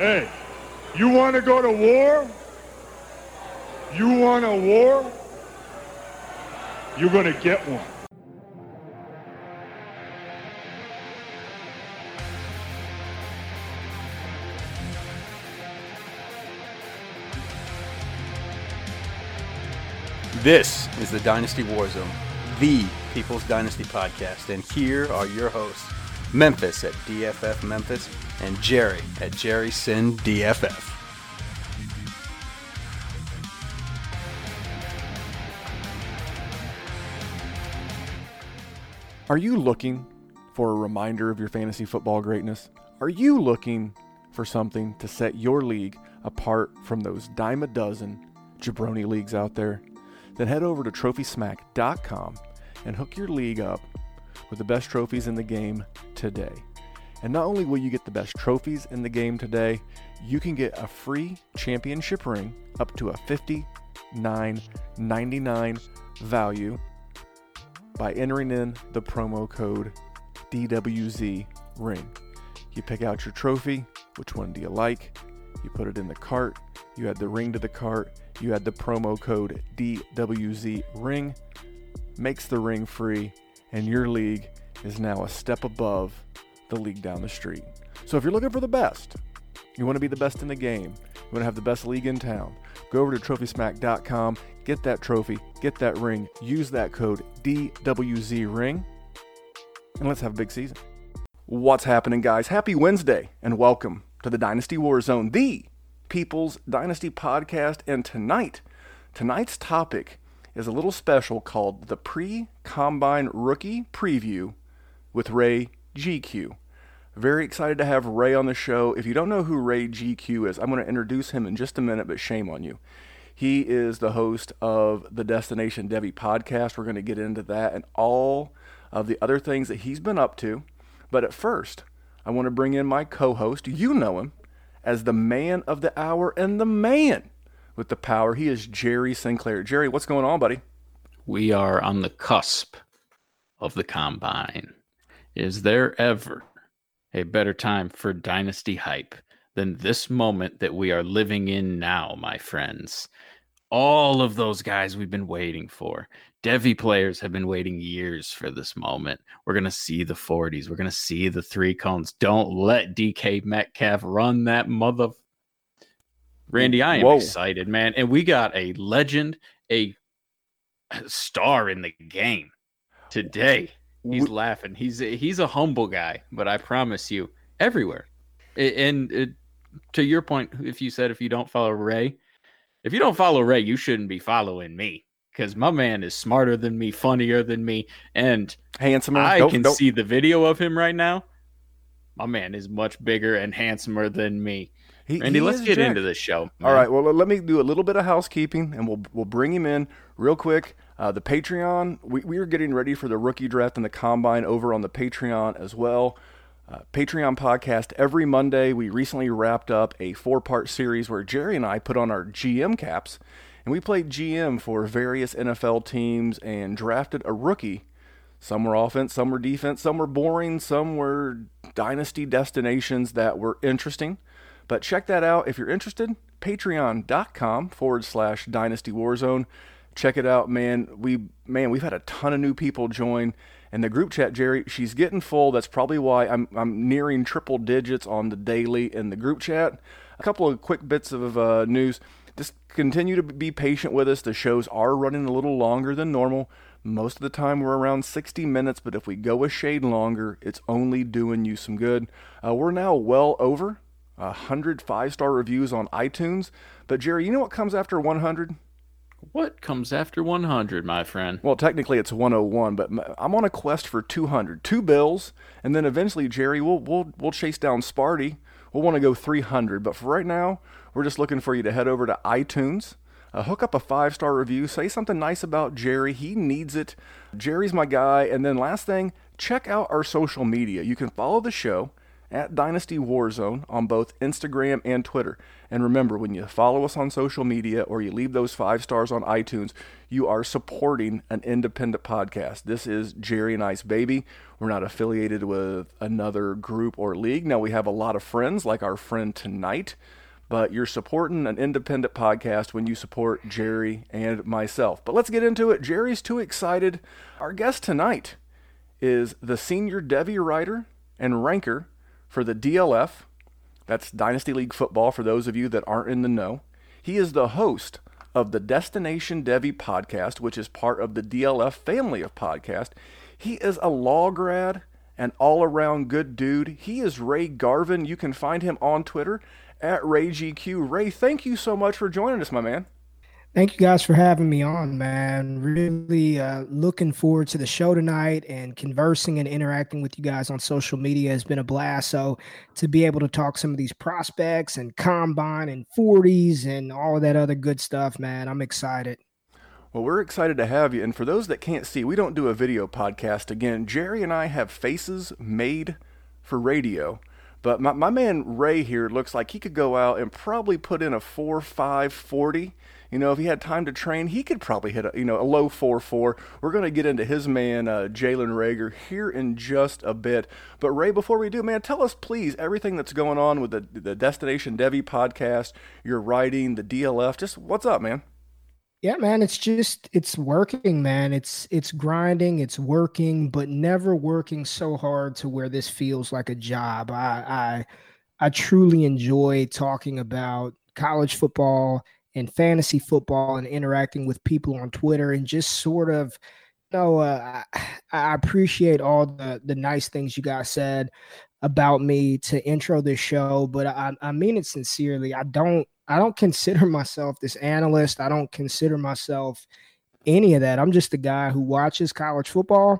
Hey, you want to go to war? You want a war? You're going to get one. This is the Dynasty Warzone, the People's Dynasty podcast, and here are your hosts, Memphis at DFF Memphis and Jerry at Jerry Sin DFF. Are you looking for a reminder of your fantasy football greatness? Are you looking for something to set your league apart from those dime a dozen jabroni leagues out there? Then head over to trophysmack.com and hook your league up with the best trophies in the game today. And not only will you get the best trophies in the game today, you can get a free championship ring up to a $59.99 value by entering in the promo code DWZ ring. You pick out your trophy, which one do you like? You put it in the cart, you add the ring to the cart, you add the promo code DWZ ring, makes the ring free, and your league is now a step above the league down the street. So if you're looking for the best, you want to be the best in the game, you want to have the best league in town, go over to trophysmack.com, get that trophy, get that ring, use that code DWZ ring, and let's have a big season. What's happening, guys? Happy Wednesday, and welcome to the Dynasty Warzone, the People's Dynasty podcast. And tonight, tonight's topic is a little special called the Pre Combine Rookie Preview with Ray GQue. Very excited to have Ray on the show. If you don't know who Ray GQue is, I'm going to introduce him in just a minute, but shame on you. He is the host of the Destination Devy podcast. We're going to get into that and all of the other things that he's been up to. But at first, I want to bring in my co host. You know him as the man of the hour and the man with the power. He is Jerry Sinclair. Jerry, what's going on, buddy? We are on the cusp of the combine. Is there ever a better time for dynasty hype than this moment that we are living in now, my friends? All of those guys we've been waiting for. Devy players have been waiting years for this moment. We're going to see the 40s. We're going to see the three cones. Don't let DK Metcalf run that mother. Randy, I am Whoa. excited, man. And we got a legend, a star in the game today. He's we- laughing. He's a, he's a humble guy, but I promise you, everywhere. And it, to your point, if you said if you don't follow Ray, if you don't follow Ray, you shouldn't be following me because my man is smarter than me, funnier than me, and handsomer. I don't, can don't. see the video of him right now. My man is much bigger and handsomer than me. He, Randy, he let's get into this show. Man. All right. Well, let me do a little bit of housekeeping, and we'll we'll bring him in real quick. Uh, the Patreon. We we are getting ready for the rookie draft and the combine over on the Patreon as well. Uh, Patreon podcast every Monday. We recently wrapped up a four part series where Jerry and I put on our GM caps and we played GM for various NFL teams and drafted a rookie. Some were offense, some were defense, some were boring, some were dynasty destinations that were interesting. But check that out if you're interested. Patreon.com forward slash Dynasty Warzone. Check it out, man. We man, we've had a ton of new people join and the group chat, Jerry, she's getting full. That's probably why I'm, I'm nearing triple digits on the daily in the group chat. A couple of quick bits of uh, news. Just continue to be patient with us. The shows are running a little longer than normal. Most of the time, we're around 60 minutes, but if we go a shade longer, it's only doing you some good. Uh, we're now well over 100 five star reviews on iTunes. But, Jerry, you know what comes after 100? What comes after 100, my friend? Well, technically it's 101, but I'm on a quest for 200. Two bills, and then eventually, Jerry, we'll, we'll, we'll chase down Sparty. We'll want to go 300. But for right now, we're just looking for you to head over to iTunes, uh, hook up a five star review, say something nice about Jerry. He needs it. Jerry's my guy. And then last thing, check out our social media. You can follow the show at Dynasty Warzone on both Instagram and Twitter. And remember, when you follow us on social media or you leave those five stars on iTunes, you are supporting an independent podcast. This is Jerry and I's baby. We're not affiliated with another group or league. Now, we have a lot of friends, like our friend tonight, but you're supporting an independent podcast when you support Jerry and myself. But let's get into it. Jerry's too excited. Our guest tonight is the senior Devy writer and ranker for the DLF. That's Dynasty League Football for those of you that aren't in the know. He is the host of the Destination Devy podcast, which is part of the DLF family of podcasts. He is a law grad, an all around good dude. He is Ray Garvin. You can find him on Twitter at RayGQue. Ray, thank you so much for joining us, my man. Thank you guys for having me on, man. Really uh, looking forward to the show tonight and conversing and interacting with you guys on social media has been a blast. So to be able to talk some of these prospects and combine and 40s and all of that other good stuff, man, I'm excited. Well, we're excited to have you. And for those that can't see, we don't do a video podcast. Again, Jerry and I have faces made for radio. But my, my man Ray here looks like he could go out and probably put in a 4 5 40 you know, if he had time to train, he could probably hit a you know a low four four. We're going to get into his man uh, Jalen Reagor here in just a bit. But Ray, before we do, man, tell us please everything that's going on with the the Destination Devy podcast, your writing, the DLF. Just what's up, man? Yeah, man, it's just it's working, man. It's it's grinding, it's working, but never working so hard to where this feels like a job. I I I truly enjoy talking about college football and fantasy football and interacting with people on Twitter and just sort of you know uh, I, I appreciate all the the nice things you guys said about me to intro this show but I, I mean it sincerely. I don't I don't consider myself this analyst. I don't consider myself any of that. I'm just a guy who watches college football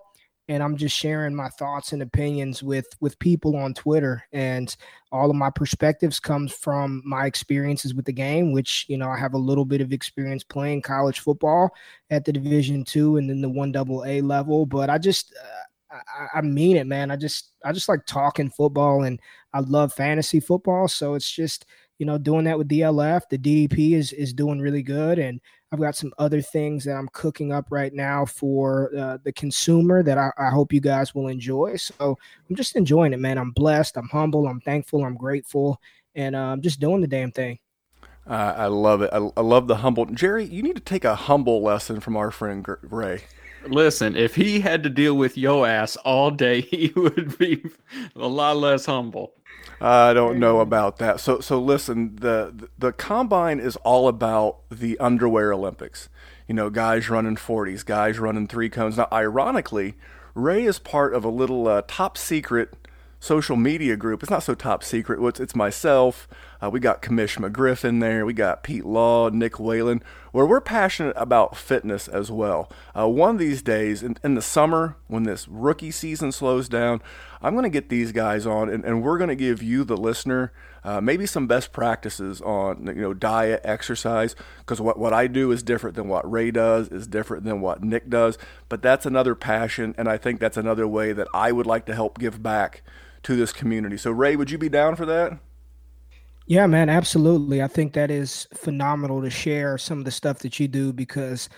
and I'm just sharing my thoughts and opinions with with people on Twitter. And all of my perspectives comes from my experiences with the game which you know I have a little bit of experience playing college football at the division 2 and then the 1 double A level. But I just uh, I, I mean it man. I just I just like talking football and I love fantasy football. So it's just you know doing that with DLF the DDP is is doing really good. And I've got some other things that I'm cooking up right now for uh, the consumer that I, I, hope you guys will enjoy. So I'm just enjoying it, man. I'm blessed. I'm humble. I'm thankful. I'm grateful. And uh, I'm just doing the damn thing. Uh, I love it. I, I, love the humble. Jerry, you need to take a humble lesson from our friend Ray. Listen, if he had to deal with yo ass all day, he would be a lot less humble. I don't know about that. So so listen, the the combine is all about the underwear Olympics. You know, guys running 40s, guys running three cones. Now, ironically, Ray is part of a little uh, top secret social media group. It's not so top secret. It's, it's myself. Uh, we got Commish McGriff in there. We got Pete Law, Nick Whalen, where we're passionate about fitness as well. Uh, one of these days, in, in, the summer, when this rookie season slows down, I'm going to get these guys on, and, and we're going to give you, the listener, uh, maybe some best practices on you know diet, exercise. Because what what I do is different than what Ray does, is different than what Nick does. But that's another passion, and I think that's another way that I would like to help give back to this community. So, Ray, would you be down for that? Yeah, man, absolutely. I think that is phenomenal to share some of the stuff that you do because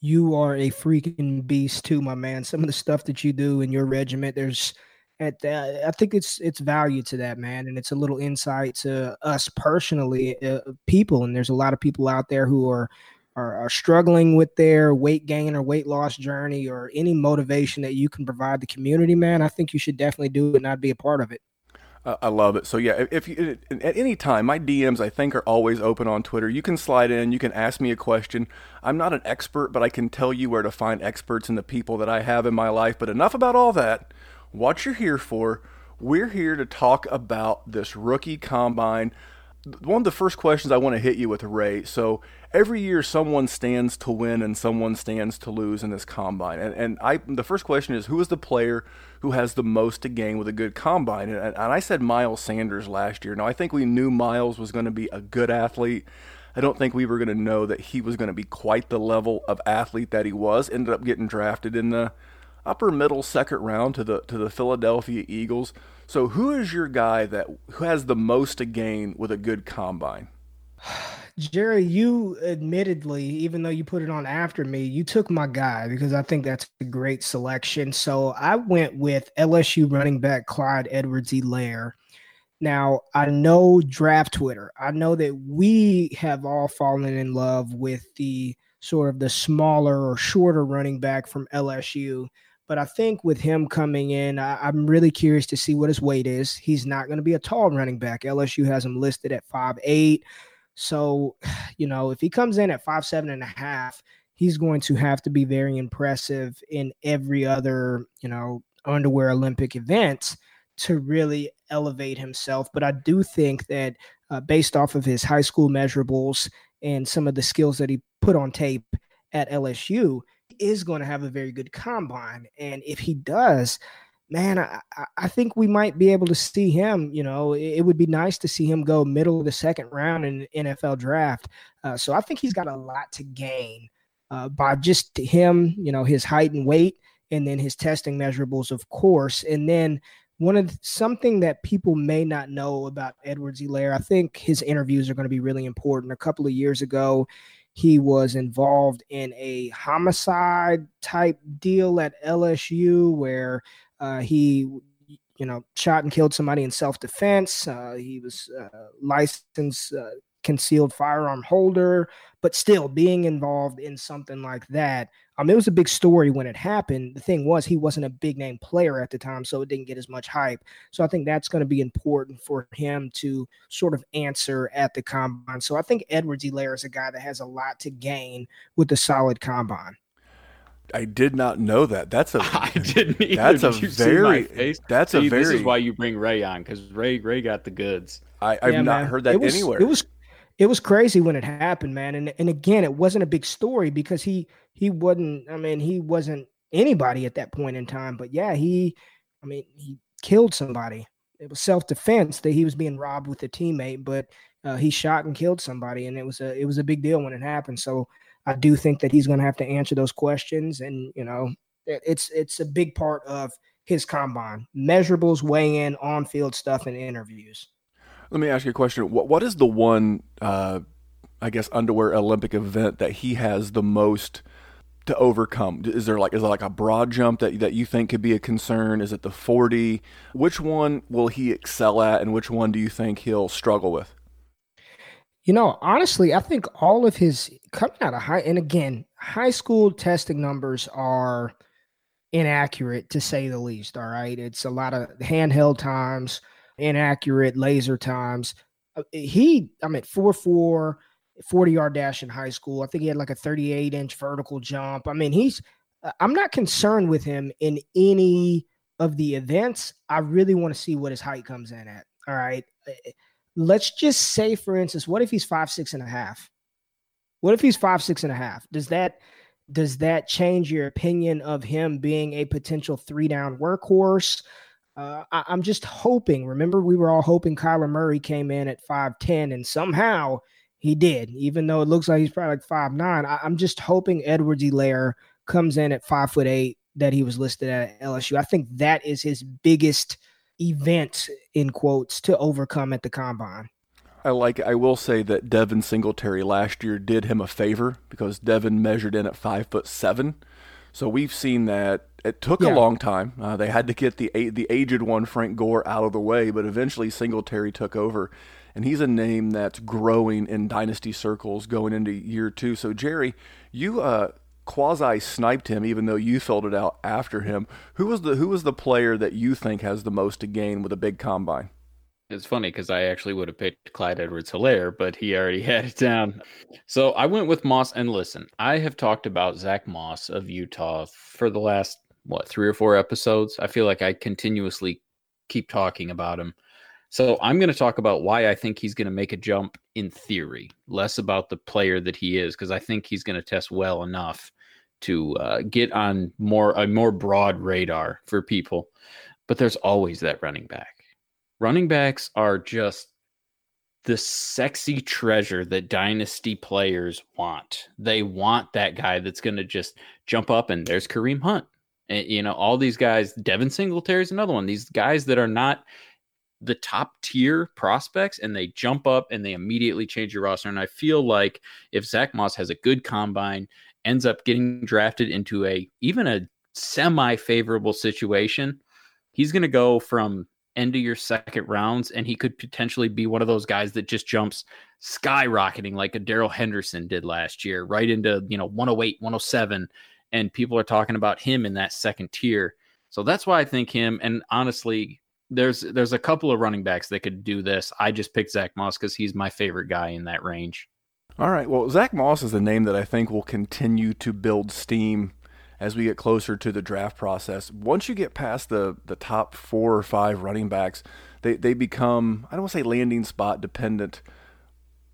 you are a freaking beast too, my man. Some of the stuff that you do in your regiment, there's at that, I think it's it's value to that, man, and it's a little insight to us personally, uh, people. And there's a lot of people out there who are are, struggling with their weight gain or weight loss journey or any motivation that you can provide the community, man, I think you should definitely do it and not be a part of it. Uh, I love it. So yeah, if you at any time, my DMs I think are always open on Twitter. You can slide in, you can ask me a question. I'm not an expert, but I can tell you where to find experts and the people that I have in my life. But enough about all that. What you're here for? We're here to talk about this rookie combine. One of the first questions I want to hit you with, Ray. So every year someone stands to win and someone stands to lose in this combine. And, and I, the first question is who is the player who has the most to gain with a good combine? And, and I said Miles Sanders last year. Now, I think we knew Miles was going to be a good athlete. I don't think we were going to know that he was going to be quite the level of athlete that he was. Ended up getting drafted in the upper middle second round to the to the Philadelphia Eagles. So who is your guy that who has the most to gain with a good combine? Jerry, you admittedly, even though you put it on after me, you took my guy because I think that's a great selection. So I went with LSU running back Clyde Edwards-Helaire. Now, I know draft Twitter. I know that we have all fallen in love with the sort of the smaller or shorter running back from LSU. But I think with him coming in, I, am really curious to see what his weight is. He's not going to be a tall running back. LSU has him listed at five eight. So, you know, if he comes in at five seven and a half, he's going to have to be very impressive in every other, you know, underwear Olympic event to really elevate himself. But I do think that uh, based off of his high school measurables and some of the skills that he put on tape at LSU, is going to have a very good combine. And if he does, man, I, I think we might be able to see him. You know, it, it, would be nice to see him go middle of the second round in NFL draft. Uh, so I think he's got a lot to gain uh, by just him, you know, his height and weight, and then his testing measurables, of course. And then one of the, something that people may not know about Edwards-Helaire, I think his interviews are going to be really important. A couple of years ago, he was involved in a homicide type deal at LSU where uh, he, you know, shot and killed somebody in self defense. Uh, he was uh, licensed uh, concealed firearm holder, but still being involved in something like that. Um, it was a big story when it happened. The thing was, he wasn't a big name player at the time, so it didn't get as much hype. So I think that's going to be important for him to sort of answer at the combine. So I think Edwards-Helaire is a guy that has a lot to gain with a solid combine. I did not know that. That's a I didn't either. That's a very that's See, a very This is why you bring Ray on because Ray Ray got the goods. I, I've yeah, not man. heard that it was, anywhere. It was it was crazy when it happened, man. And and again, it wasn't a big story because he he wasn't. I mean, he wasn't anybody at that point in time. But yeah, he. I mean, he killed somebody. It was self defense that he was being robbed with a teammate, but uh, he shot and killed somebody, and it was a it was a big deal when it happened. So I do think that he's going to have to answer those questions, and you know, it's it's a big part of his combine measurables, weigh in, on field stuff, and interviews. Let me ask you a question. What what is the one, uh, I guess, underwear Olympic event that he has the most? to overcome? Is there like is there like a broad jump that that you think could be a concern? Is it the 40? Which one will he excel at and which one do you think he'll struggle with? You know, honestly, I think all of his coming out of high, and again, high school testing numbers are inaccurate to say the least. All right. It's a lot of handheld times, inaccurate laser times. Uh, he, I'm at 4 4, 40 yard dash in high school. I think he had like a 38 inch vertical jump. I mean, he's, uh, I'm not concerned with him in any of the events. I really want to see what his height comes in at. All right. Let's just say, for instance, what if he's five, six and a half? What if he's five, six and a half? Does that does that change your opinion of him being a potential three down workhorse? Uh, I, am just hoping. Remember, we were all hoping Kyler Murray came in at 5'10, and somehow he did, even though it looks like he's probably like 5'9. I, I'm just hoping Edwards-Helaire comes in at five foot eight that he was listed at LSU. I think that is his biggest – event in quotes to overcome at the combine. I like. I will say that Devin Singletary last year did him a favor because Devin measured in at five foot seven. So we've seen that it took yeah. a long time. Uh, they had to get the the aged one Frank Gore out of the way, but eventually Singletary took over, and he's a name that's growing in dynasty circles going into year two. So Jerry, you uh, quasi sniped him, even though you filled it out after him. Who was the who was the player that you think has the most to gain with a big combine? It's funny because I actually would have picked Clyde Edwards-Helaire, but he already had it down. So I went with Moss. And listen, I have talked about Zach Moss of Utah for the last, what, three or four episodes. I feel like I continuously keep talking about him. So I'm going to talk about why I think he's going to make a jump in theory, less about the player that he is, because I think he's going to test well enough to uh, get on more a more broad radar for people. But there's always that running back. Running backs are just the sexy treasure that dynasty players want. They want that guy that's going to just jump up and there's Kareem Hunt And, you know, all these guys, Devin Singletary is another one. These guys that are not the top tier prospects and they jump up and they immediately change your roster. And I feel like if Zach Moss has a good combine, ends up getting drafted into a even a semi favorable situation, he's going to go from end of your second rounds and he could potentially be one of those guys that just jumps skyrocketing like a Darrell Henderson did last year, right into, you know, 108, 107. And people are talking about him in that second tier. So that's why I think him. And honestly, there's there's a couple of running backs that could do this. I just picked Zach Moss because he's my favorite guy in that range. All right. Well, Zach Moss is a name that I think will continue to build steam as we get closer to the draft process. Once you get past the the top four or five running backs, they, they become I don't want to say landing spot dependent,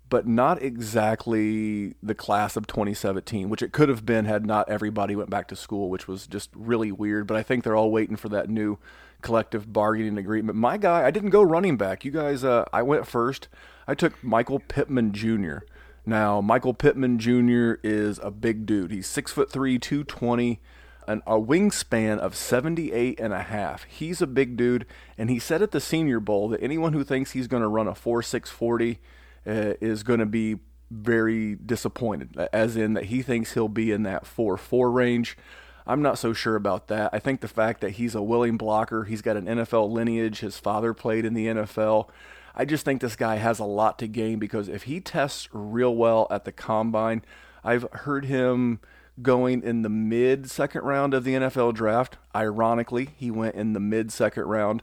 but not exactly the class of 2017, which it could have been had not everybody went back to school, which was just really weird. But I think they're all waiting for that new collective bargaining agreement. My guy, I didn't go running back. You guys, uh, I went first. I took Michael Pittman Jr. Now, Michael Pittman Jr. is a big dude. He's six foot three, 220, and a wingspan of 78 and a half. He's a big dude, and he said at the Senior Bowl that anyone who thinks he's going to run a 4.640 uh, is going to be very disappointed, as in that he thinks he'll be in that 4 4 range. I'm not so sure about that. I think the fact that he's a willing blocker, he's got an NFL lineage, his father played in the NFL. I just think this guy has a lot to gain because if he tests real well at the combine, I've heard him going in the mid second round of the NFL draft. Ironically, he went in the mid second round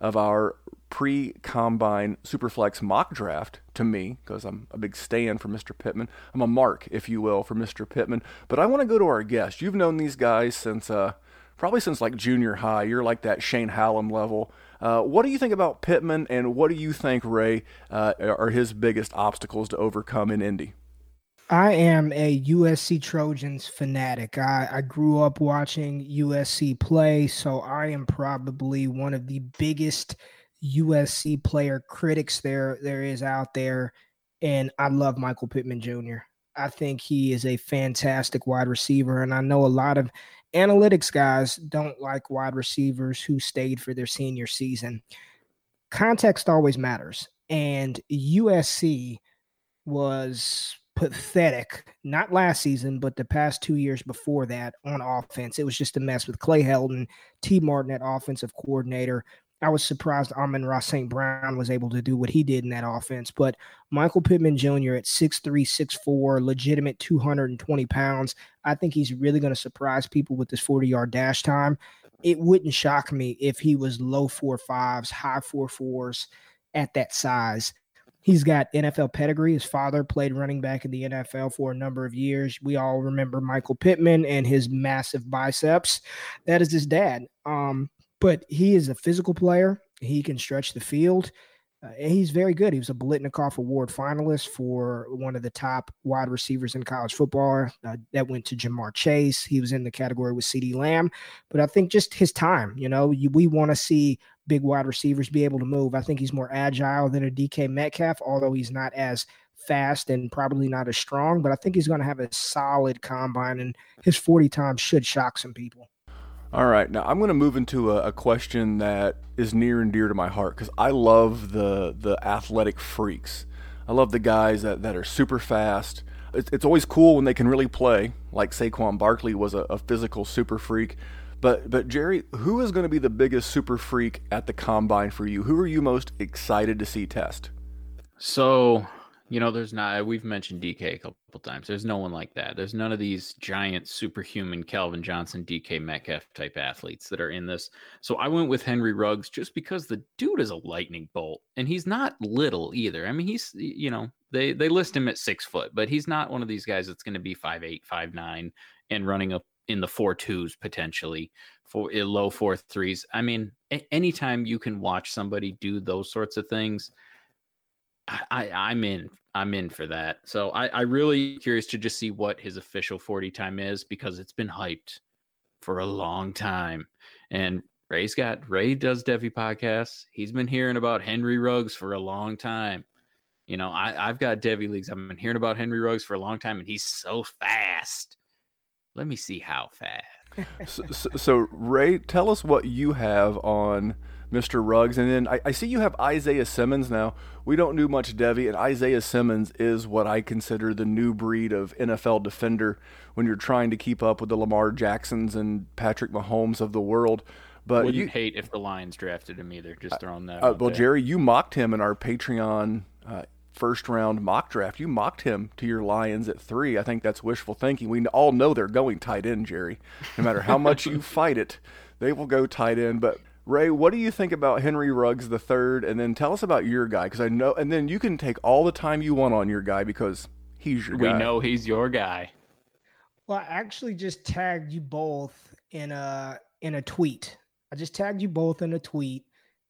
of our pre combine Superflex mock draft to me because I'm a big stand for Mr. Pittman. I'm a mark, if you will, for Mr. Pittman. But I want to go to our guest. You've known these guys since uh, probably since like junior high. You're like that Shane Hallam level. Uh, what do you think about Pittman, and what do you think, Ray, uh, are his biggest obstacles to overcome in Indy? I am a USC Trojans fanatic. I, I grew up watching USC play, so I am probably one of the biggest USC player critics there there is out there. And I love Michael Pittman Jr. I think he is a fantastic wide receiver. And I know a lot of analytics guys don't like wide receivers who stayed for their senior season. Context always matters. And USC was pathetic, not last season, but the past two years before that on offense. It was just a mess with Clay Helton, Tee Martin at offensive coordinator, I was surprised Amon-Ra St. Brown was able to do what he did in that offense. But Michael Pittman Jr. at 6'3, 6'4, legitimate 220 pounds, I think he's really going to surprise people with this 40 yard dash time. It wouldn't shock me if he was low four fives, high four fours at that size. He's got NFL pedigree. His father played running back in the NFL for a number of years. We all remember Michael Pittman and his massive biceps. That is his dad. Um, but he is a physical player. He can stretch the field. Uh, he's very good. He was a Biletnikoff Award finalist for one of the top wide receivers in college football. Uh, that went to Ja'Marr Chase. He was in the category with CeeDee Lamb. But I think just his time, you know, you, we want to see big wide receivers be able to move. I think he's more agile than a DK Metcalf, although he's not as fast and probably not as strong. But I think he's going to have a solid combine, and his 40 times should shock some people. All right, now I'm going to move into a, a, question that is near and dear to my heart because I love the the athletic freaks. I love the guys that, that are super fast. It's, it's always cool when they can really play, like Saquon Barkley was a, a physical super freak. But but Jerry, who is going to be the biggest super freak at the combine for you? Who are you most excited to see test? So you know, there's not. We've mentioned DK a couple times. There's no one like that. There's none of these giant superhuman Calvin Johnson, DK Metcalf type athletes that are in this. So I went with Henry Ruggs just because the dude is a lightning bolt, and he's not little either. I mean, he's you know they they list him at six foot, but he's not one of these guys that's going to be five eight, five nine, and running up in the four twos potentially for eh, low four threes. I mean, anytime you can watch somebody do those sorts of things I, I'm in. I'm in for that. So I, I really curious to just see what his official 40 time is because it's been hyped for a long time. And Ray's got Ray does Devy podcasts. He's been hearing about Henry Ruggs for a long time. You know, I, I've got Devy leagues. I've been hearing about Henry Ruggs for a long time, and he's so fast. Let me see how fast. so, so, so, Ray, tell us what you have on Mr. Ruggs, and then I, I, see you have Isaiah Simmons now. We don't do much Devy, and Isaiah Simmons is what I consider the new breed of NFL defender when you're trying to keep up with the Lamar Jacksons and Patrick Mahomes of the world. But Wouldn't you hate if the Lions drafted him either. Just throwing that. uh, well, there. Jerry, you mocked him in our Patreon uh, first round mock draft. You mocked him to your Lions at three. I think that's wishful thinking. We all know they're going tight end, Jerry. No matter how much you fight it, they will go tight end. But Ray, what do you think about Henry Ruggs the third? And then tell us about your guy, because I know. And then you can take all the time you want on your guy because he's your we guy. We know he's your guy. Well, I actually just tagged you both in a in a tweet. I just tagged you both in a tweet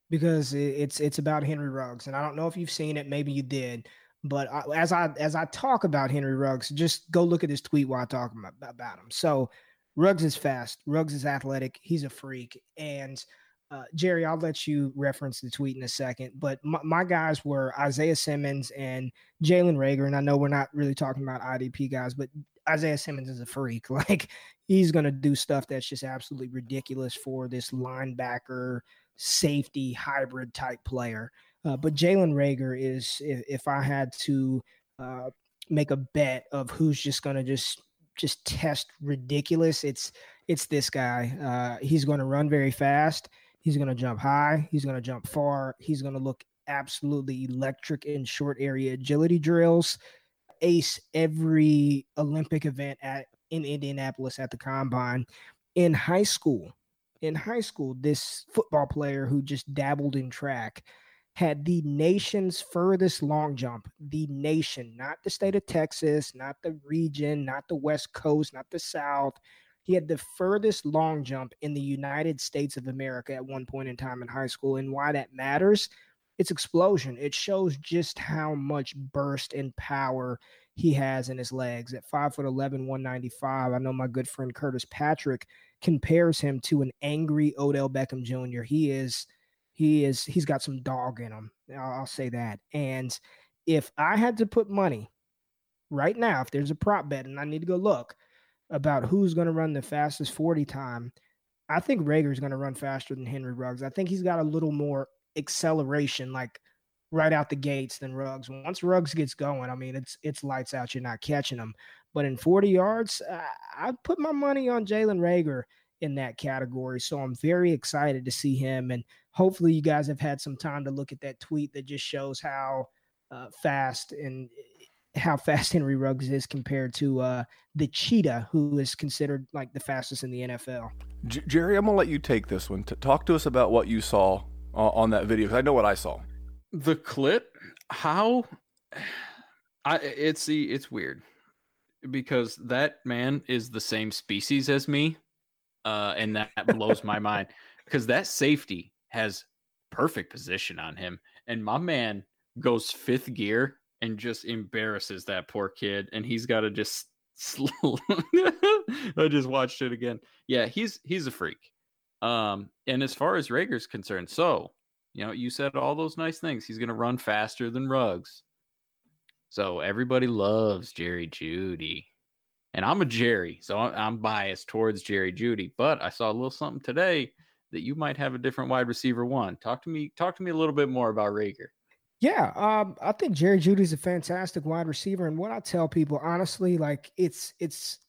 because it's it's about Henry Ruggs, and I don't know if you've seen it. Maybe you did, but I, as I as I talk about Henry Ruggs, just go look at this tweet while I talk about, about him. So Ruggs is fast. Ruggs is athletic. He's a freak. And uh, Jerry, I'll let you reference the tweet in a second. But my, my guys were Isaiah Simmons and Jalen Reagor. And I know we're not really talking about IDP guys, but Isaiah Simmons is a freak. Like he's going to do stuff that's just absolutely ridiculous for this linebacker safety hybrid type player. Uh, but Jalen Reagor is, if, if, I had to uh, make a bet of who's just going to just just test ridiculous, it's it's this guy. Uh, he's going to run very fast. He's going to jump high. He's going to jump far. He's going to look absolutely electric in short area agility drills. Ace every Olympic event at in Indianapolis at the combine. In high school, in high school, this football player who just dabbled in track had the nation's furthest long jump. The nation, not the state of Texas, not the region, not the West Coast, not the South. He had the furthest long jump in the United States of America at one point in time in high school. And why that matters, it's explosion. It shows just how much burst and power he has in his legs. At 5 foot 11, 195, I know my good friend Curtis Patrick compares him to an angry Odell Beckham Jr. He is he is he's got some dog in him. I'll say that. And if I had to put money right now, if there's a prop bet and I need to go look about who's going to run the fastest 40 time, I think Reagor is going to run faster than Henry Ruggs. I think he's got a little more acceleration, like right out the gates than Ruggs. Once Ruggs gets going, I mean, it's it's lights out. You're not catching him. But in 40 yards, I, I put my money on Jalen Reagor in that category. So I'm very excited to see him. And hopefully, you guys have had some time to look at that tweet that just shows how uh, fast and how fast Henry Ruggs is compared to uh, the cheetah, who is considered like the fastest in the NFL. J- Jerry, I'm gonna let you take this one. T- talk to us about what you saw uh, on that video because I know what I saw. The clip, how I it's the it's weird because that man is the same species as me, uh, and that blows my mind because that safety has perfect position on him, and my man goes fifth gear and just embarrasses that poor kid, and he's got to just. I just watched it again. Yeah, he's he's a freak. Um, and as far as Reagor's concerned, so you know, you said all those nice things. He's going to run faster than Ruggs. So everybody loves Jerry Jeudy. And I'm a Jerry, so I'm biased towards Jerry Jeudy. But I saw a little something today that you might have a different wide receiver one. Talk to me. Talk to me a little bit more about Reagor. Yeah, um, I think Jerry Jeudy's a fantastic wide receiver, and what I tell people honestly, like it's it's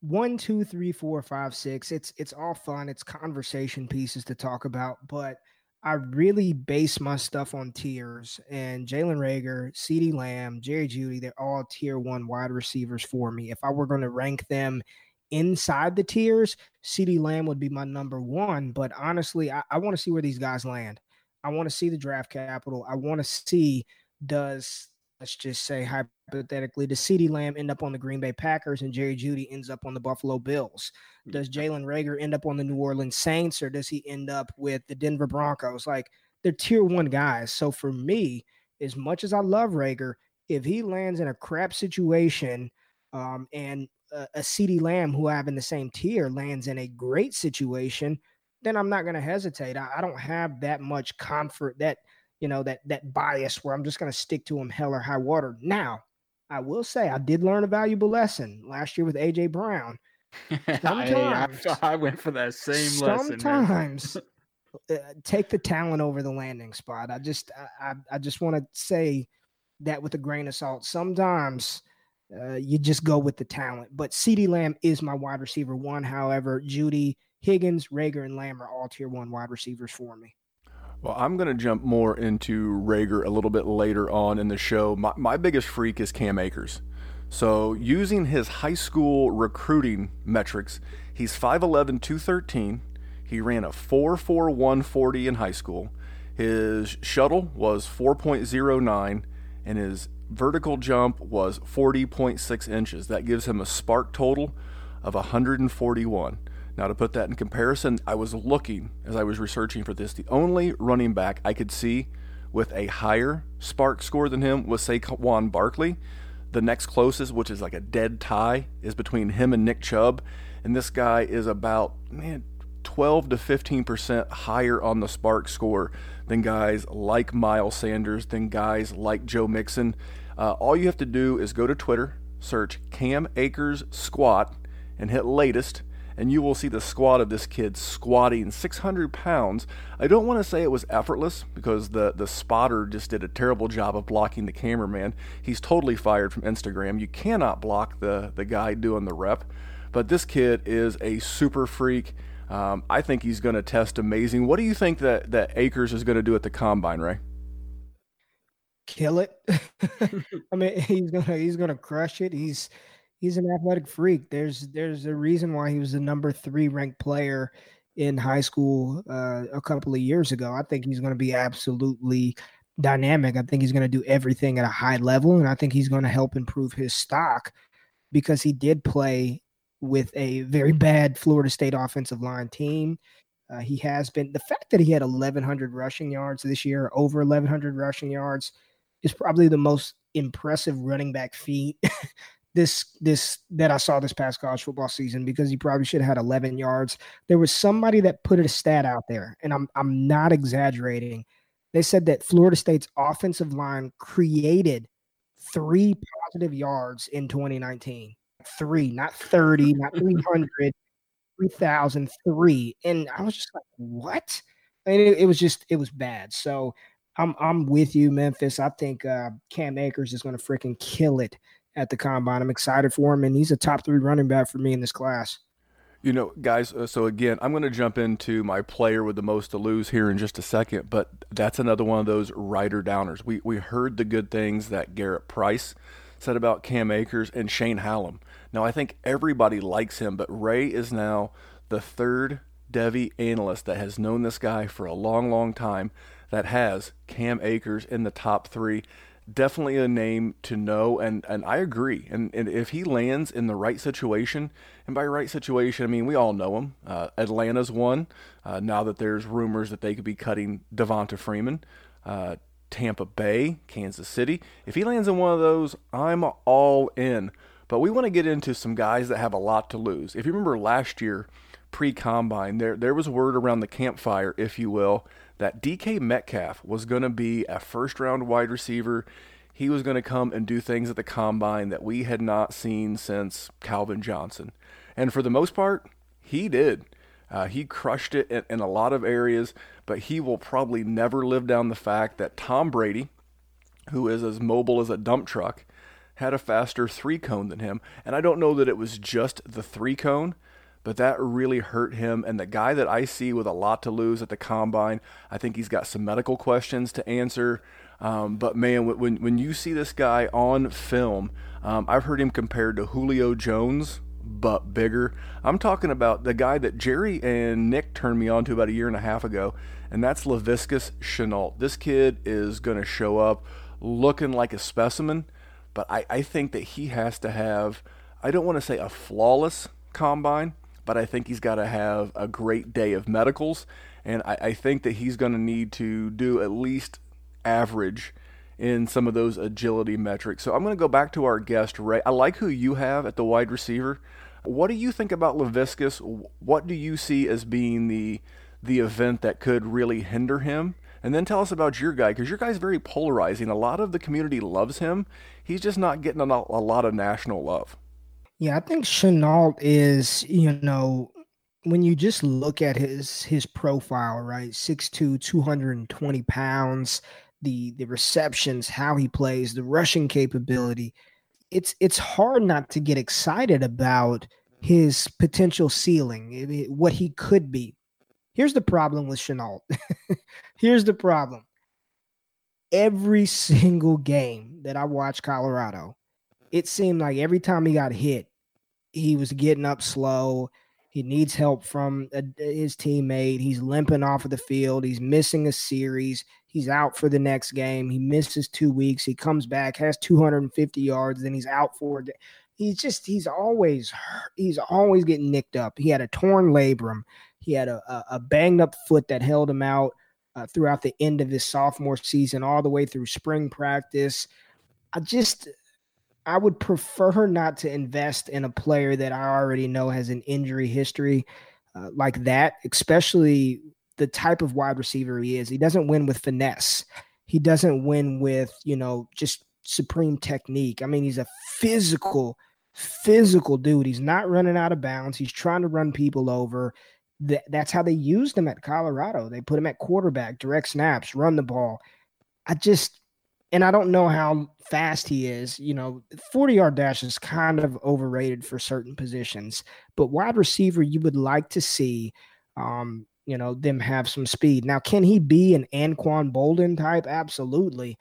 one, two, three, four, five, six. It's it's all fun. It's conversation pieces to talk about, but I really base my stuff on tiers. And Jalen Reagor, CeeDee Lamb, Jerry Jeudy, they're all tier one wide receivers for me. If I were going to rank them inside the tiers, CeeDee Lamb would be my number one. But honestly, I, I want to see where these guys land. I want to see the draft capital. I want to see does let's just say hypothetically, does CeeDee Lamb end up on the Green Bay Packers and Jerry Jeudy ends up on the Buffalo Bills? Does Jalen Reagor end up on the New Orleans Saints or does he end up with the Denver Broncos? Like they're tier one guys. So for me, as much as I love Reagor, if he lands in a crap situation um, and a, a CeeDee Lamb, who I have in the same tier, lands in a great situation, then I'm not going to hesitate. I, I don't have that much comfort that – you know, that that bias where I'm just going to stick to him hell or high water. Now, I will say I did learn a valuable lesson last year with AJ Brown. Sometimes. I, I, went for that same lesson. Sometimes uh, take the talent over the landing spot. I just I, I just want to say that with a grain of salt. Sometimes uh, you just go with the talent. But CeeDee Lamb is my wide receiver one. However, Jeudy, Higgins, Reagor, and Lamb are all tier one wide receivers for me. Well, I'm going to jump more into Reagor a little bit later on in the show. My, my biggest freak is Cam Akers. So, using his high school recruiting metrics, he's 5'11, 213. He ran a 4'4, 140 in high school. His shuttle was 4.09, and his vertical jump was 40.6 inches. That gives him a SPARQ total of 141. Now, to put that in comparison, I was looking as I was researching for this. The only running back I could see with a higher SPARQ score than him was Saquon Barkley. The next closest, which is like a dead tie, is between him and Nick Chubb. And this guy is about, man, 12 to 15% higher on the SPARQ score than guys like Miles Sanders, than guys like Joe Mixon. Uh, all you have to do is go to Twitter, search Cam Akers squat, and hit latest and you will see the squat of this kid squatting 600 pounds. I don't want to say it was effortless because the, the spotter just did a terrible job of blocking the cameraman. He's totally fired from Instagram. You cannot block the, the guy doing the rep. But this kid is a super freak. Um, I think he's going to test amazing. What do you think that, that Akers is going to do at the combine, Ray? Kill it. I mean, he's gonna he's gonna crush it. He's he's an athletic freak. There's there's a reason why he was the number three ranked player in high school uh, a couple of years ago. I think he's going to be absolutely dynamic. I think he's going to do everything at a high level, and I think he's going to help improve his stock because he did play with a very bad Florida State offensive line team. Uh, he has been the fact that he had 1,100 rushing yards this year, over 1,100 rushing yards, is probably the most impressive running back feat this this that I saw this past college football season because he probably should have had 11 yards. There was somebody that put a stat out there, and I'm I'm not exaggerating. They said that Florida State's offensive line created three positive yards in 2019. Three, not 30, not 300, 3,003. And I was just like, what? And it, it was just, it was bad. So I'm I'm with you, Memphis. I think uh, Cam Akers is going to freaking kill it at the combine. I'm excited for him, and he's a top three running back for me in this class. You know, guys, uh, so again, I'm going to jump into my player with the most to lose here in just a second, but that's another one of those rider downers. We, we heard the good things that Garrett Price said about Cam Akers and Shane Hallam. Now, I think everybody likes him, but Ray is now the third Devy analyst that has known this guy for a long, long time that has Cam Akers in the top three definitely a name to know and and I agree. And, and if he lands in the right situation and by right situation I mean we all know him. Uh, Atlanta's one. Uh, now that there's rumors that they could be cutting Devonta Freeman uh, Tampa Bay Kansas City. If he lands in one of those I'm all in. But we want to get into some guys that have a lot to lose. If you remember last year pre-combine there there was word around the campfire if you will that DK Metcalf was going to be a first round wide receiver. He was going to come and do things at the combine that we had not seen since Calvin Johnson. And for the most part, he did. Uh, he crushed it in, in a lot of areas, but he will probably never live down the fact that Tom Brady, who is as mobile as a dump truck, had a faster three cone than him. And I don't know that it was just the three cone but that really hurt him. And the guy that I see with a lot to lose at the combine, I think he's got some medical questions to answer. Um, but man, when when you see this guy on film, um, I've heard him compared to Julio Jones, but bigger. I'm talking about the guy that Jerry and Nick turned me on to about a year and a half ago, and that's Laviska Shenault. This kid is going to show up looking like a specimen, but I, I think that he has to have, I don't want to say a flawless combine, but I think he's got to have a great day of medicals, and I, I think that he's going to need to do at least average in some of those agility metrics. So I'm going to go back to our guest, Ray. I like who you have at the wide receiver. What do you think about Laviscus? What do you see as being the the event that could really hinder him? And then tell us about your guy, because your guy's very polarizing. A lot of the community loves him. He's just not getting a lot of national love. Yeah, I think Shenault is, you know, when you just look at his his profile, right? 6'2, 220 pounds, the the receptions, how he plays, the rushing capability. It's it's hard not to get excited about his potential ceiling, what he could be. Here's the problem with Shenault. Here's the problem. Every single game that I watched Colorado, it seemed like every time he got hit, he was getting up slow. He needs help from a, his teammate. He's limping off of the field. He's missing a series. He's out for the next game. He misses two weeks. He comes back, has 250 yards, then he's out for it. He's just he's always he's always getting nicked up. He had a torn labrum. He had a, a, a banged up foot that held him out uh, throughout the end of his sophomore season, all the way through spring practice. I just I would prefer not to invest in a player that I already know has an injury history uh, like that, especially the type of wide receiver he is. He doesn't win with finesse. He doesn't win with, you know, just supreme technique. I mean, he's a physical, physical dude. He's not running out of bounds. He's trying to run people over. That, that's how they used him at Colorado. They put him at quarterback, direct snaps, run the ball. I just, and I don't know how fast he is. You know, 40 yard dash is kind of overrated for certain positions, but wide receiver, you would like to see, um, you know, them have some speed. Now, can he be an Anquan Boldin type? Absolutely.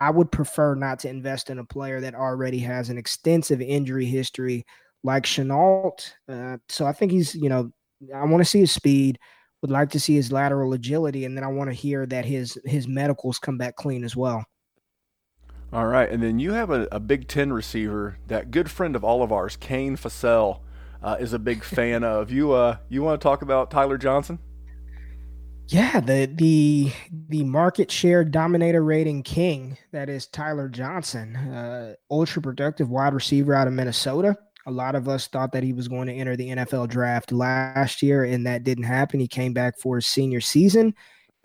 I would prefer not to invest in a player that already has an extensive injury history like Shenault. Uh, so I think he's, you know, I want to see his speed would like to see his lateral agility, and then I want to hear that his his medicals come back clean as well. All right, and then you have a, a Big Ten receiver that good friend of all of ours, Kane Fassell, uh, is a big fan of. You uh, you want to talk about Tyler Johnson? Yeah, the the the market share dominator rating king that is Tyler Johnson, uh, ultra productive wide receiver out of Minnesota. A lot of us thought that he was going to enter the NFL draft last year, and that didn't happen. He came back for his senior season,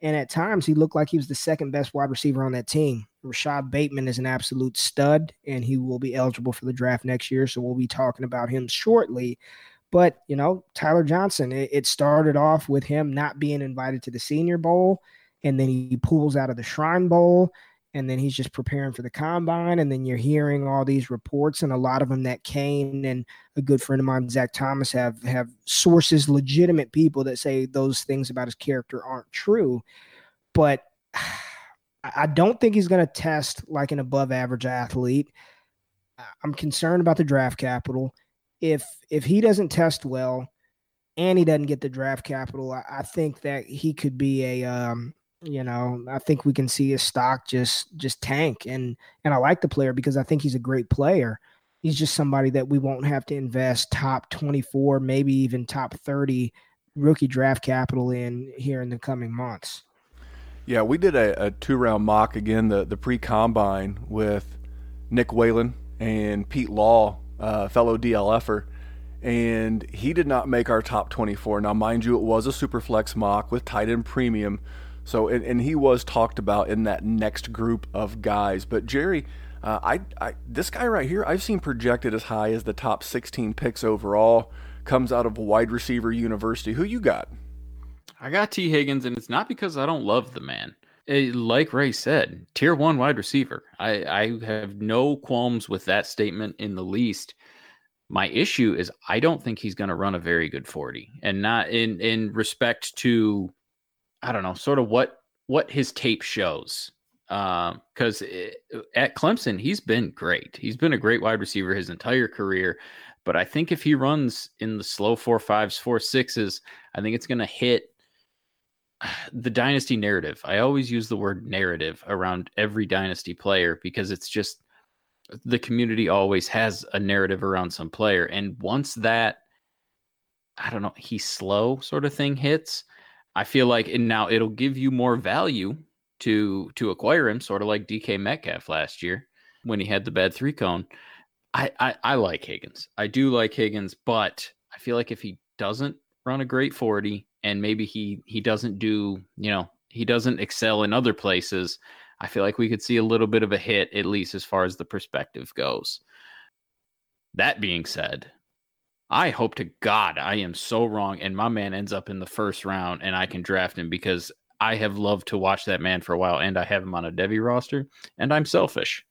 and at times he looked like he was the second best wide receiver on that team. Rashod Bateman is an absolute stud, and he will be eligible for the draft next year. So we'll be talking about him shortly. But, you know, Tyler Johnson, it, it started off with him not being invited to the Senior Bowl, and then he pulls out of the Shrine Bowl and then he's just preparing for the combine and then you're hearing all these reports and a lot of them that Kane and a good friend of mine Zach Thomas have have sources legitimate people that say those things about his character aren't true. But I don't think he's going to test like an above average athlete. I'm concerned about the draft capital. If if he doesn't test well and he doesn't get the draft capital I, I think that he could be a um you know i think we can see his stock just just tank and and i like the player because i think he's a great player. He's just somebody that we won't have to invest top 24 maybe even top 30 rookie draft capital in here in the coming months. Yeah we did a, a two round mock again the the pre-combine with nick whalen and pete law uh, fellow dlfer and he did not make our top 24 now mind you it was a super flex mock with tight end premium so, and, and he was talked about in that next group of guys. But Jerry, uh, I, I this guy right here, I've seen projected as high as the top 16 picks overall. Comes out of wide receiver university. Who you got? I got T. Higgins, and it's not because I don't love the man. It, like Ray said, tier one wide receiver. I, I have no qualms with that statement in the least. My issue is I don't think he's going to run a very good 40, and not in in respect to I don't know, sort of what what his tape shows. Because um, at Clemson, he's been great. He's been a great wide receiver his entire career. But I think if he runs in the slow four fives, four sixes, I think it's going to hit the dynasty narrative. I always use the word narrative around every dynasty player because it's just the community always has a narrative around some player. And once that, I don't know, he's slow sort of thing hits, I feel like and now it'll give you more value to to acquire him, sort of like DK Metcalf last year when he had the bad three cone. I, I, I like Higgins. I do like Higgins, but I feel like if he doesn't run a great 40 and maybe he he doesn't do, you know, he doesn't excel in other places, I feel like we could see a little bit of a hit, at least as far as the perspective goes. That being said, I hope to God I am so wrong and my man ends up in the first round and I can draft him because I have loved to watch that man for a while and I have him on a Devy roster and I'm selfish.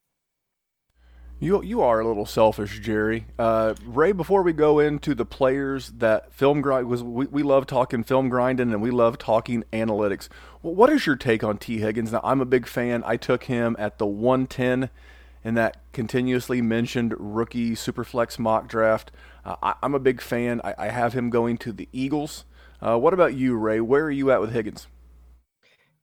You you are a little selfish, Jerry. Uh, Ray, before we go into the players that film grind was, we, we love talking film grinding and we love talking analytics. Well, what is your take on T Higgins? Now, I'm a big fan. I took him at the 110 in that continuously mentioned rookie superflex mock draft. Uh, I, am a big fan. I, I, have him going to the Eagles. Uh, what about you, Ray? Where are you at with Higgins?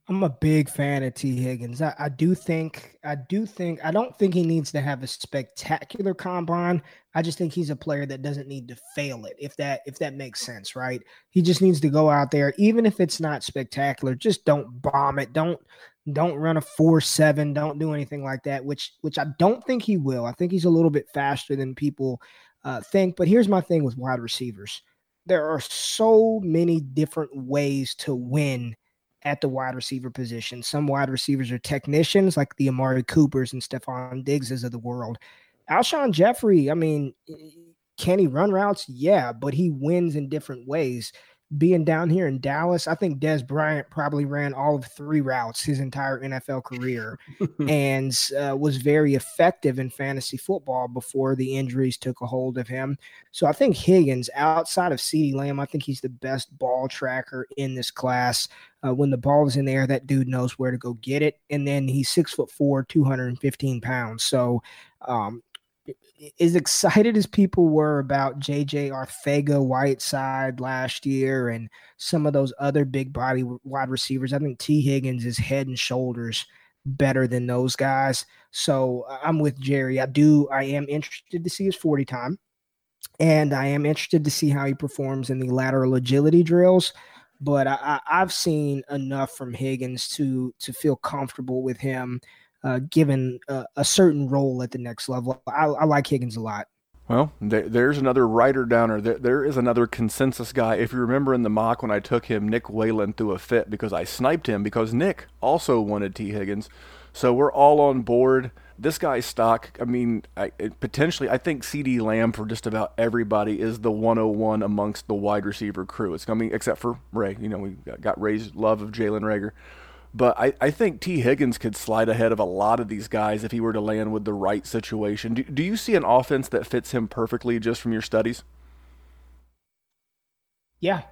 I'm a big fan of T. Higgins. I, I, do think, I do think, I don't think he needs to have a spectacular combine. I just think he's a player that doesn't need to fail it. If that, if that makes sense, right? He just needs to go out there, even if it's not spectacular. Just don't bomb it. Don't, don't run a four seven. Don't do anything like that. Which, which I don't think he will. I think he's a little bit faster than people uh, think. But here's my thing with wide receivers: there are so many different ways to win at the wide receiver position. Some wide receivers are technicians like the Amari Coopers and Stefon Diggses of the world. Alshon Jeffery, I mean, can he run routes? Yeah, but he wins in different ways being down here in Dallas, I think Dez Bryant probably ran all of three routes his entire NFL career and uh, was very effective in fantasy football before the injuries took a hold of him. So I think Higgins, outside of CeeDee Lamb, I think he's the best ball tracker in this class. Uh, when the ball is in the air, that dude knows where to go get it. And then he's six foot four, 215 pounds. So um, as excited as people were about JJ Arcega Whiteside last year and some of those other big body wide receivers, I think T. Higgins is head and shoulders better than those guys. So I'm with Jerry. I do, I am interested to see his 40 time. And I am interested to see how he performs in the lateral agility drills. But I, have seen enough from Higgins to to feel comfortable with him uh, given a, a, certain role at the next level. I, I like Higgins a lot. Well, there, there's another writer downer. There, there is another consensus guy. If you remember in the mock when I took him, Nick Whalen threw a fit because I sniped him because Nick also wanted T. Higgins. So we're all on board. This guy's stock, I mean, I, potentially, I think CeeDee Lamb for just about everybody is the 101 amongst the wide receiver crew. It's coming, except for Ray. You know, we got Ray's love of Jalen Reagor. But I, I think T. Higgins could slide ahead of a lot of these guys if he were to land with the right situation. Do, do you see an offense that fits him perfectly just from your studies? Yeah,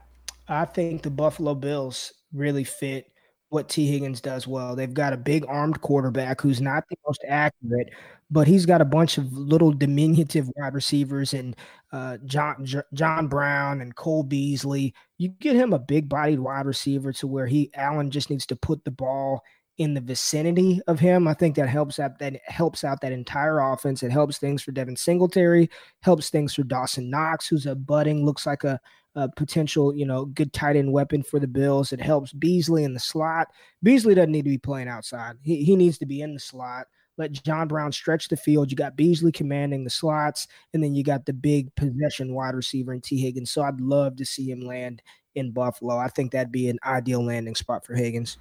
I think the Buffalo Bills really fit what T. Higgins does well. They've got a big armed quarterback who's not the most accurate, but he's got a bunch of little diminutive wide receivers and uh, John John Brown and Cole Beasley. You get him a big bodied wide receiver to where he Allen just needs to put the ball in the vicinity of him. I think that helps out that helps out that entire offense. It helps things for Devin Singletary, helps things for Dawson Knox, who's a budding, looks like a, a potential, you know, good tight end weapon for the Bills. It helps Beasley in the slot. Beasley doesn't need to be playing outside. He, he needs to be in the slot let John Brown stretch the field. You got Beasley commanding the slots, and then you got the big possession wide receiver in T. Higgins. So I'd love to see him land in Buffalo. I think that'd be an ideal landing spot for Higgins.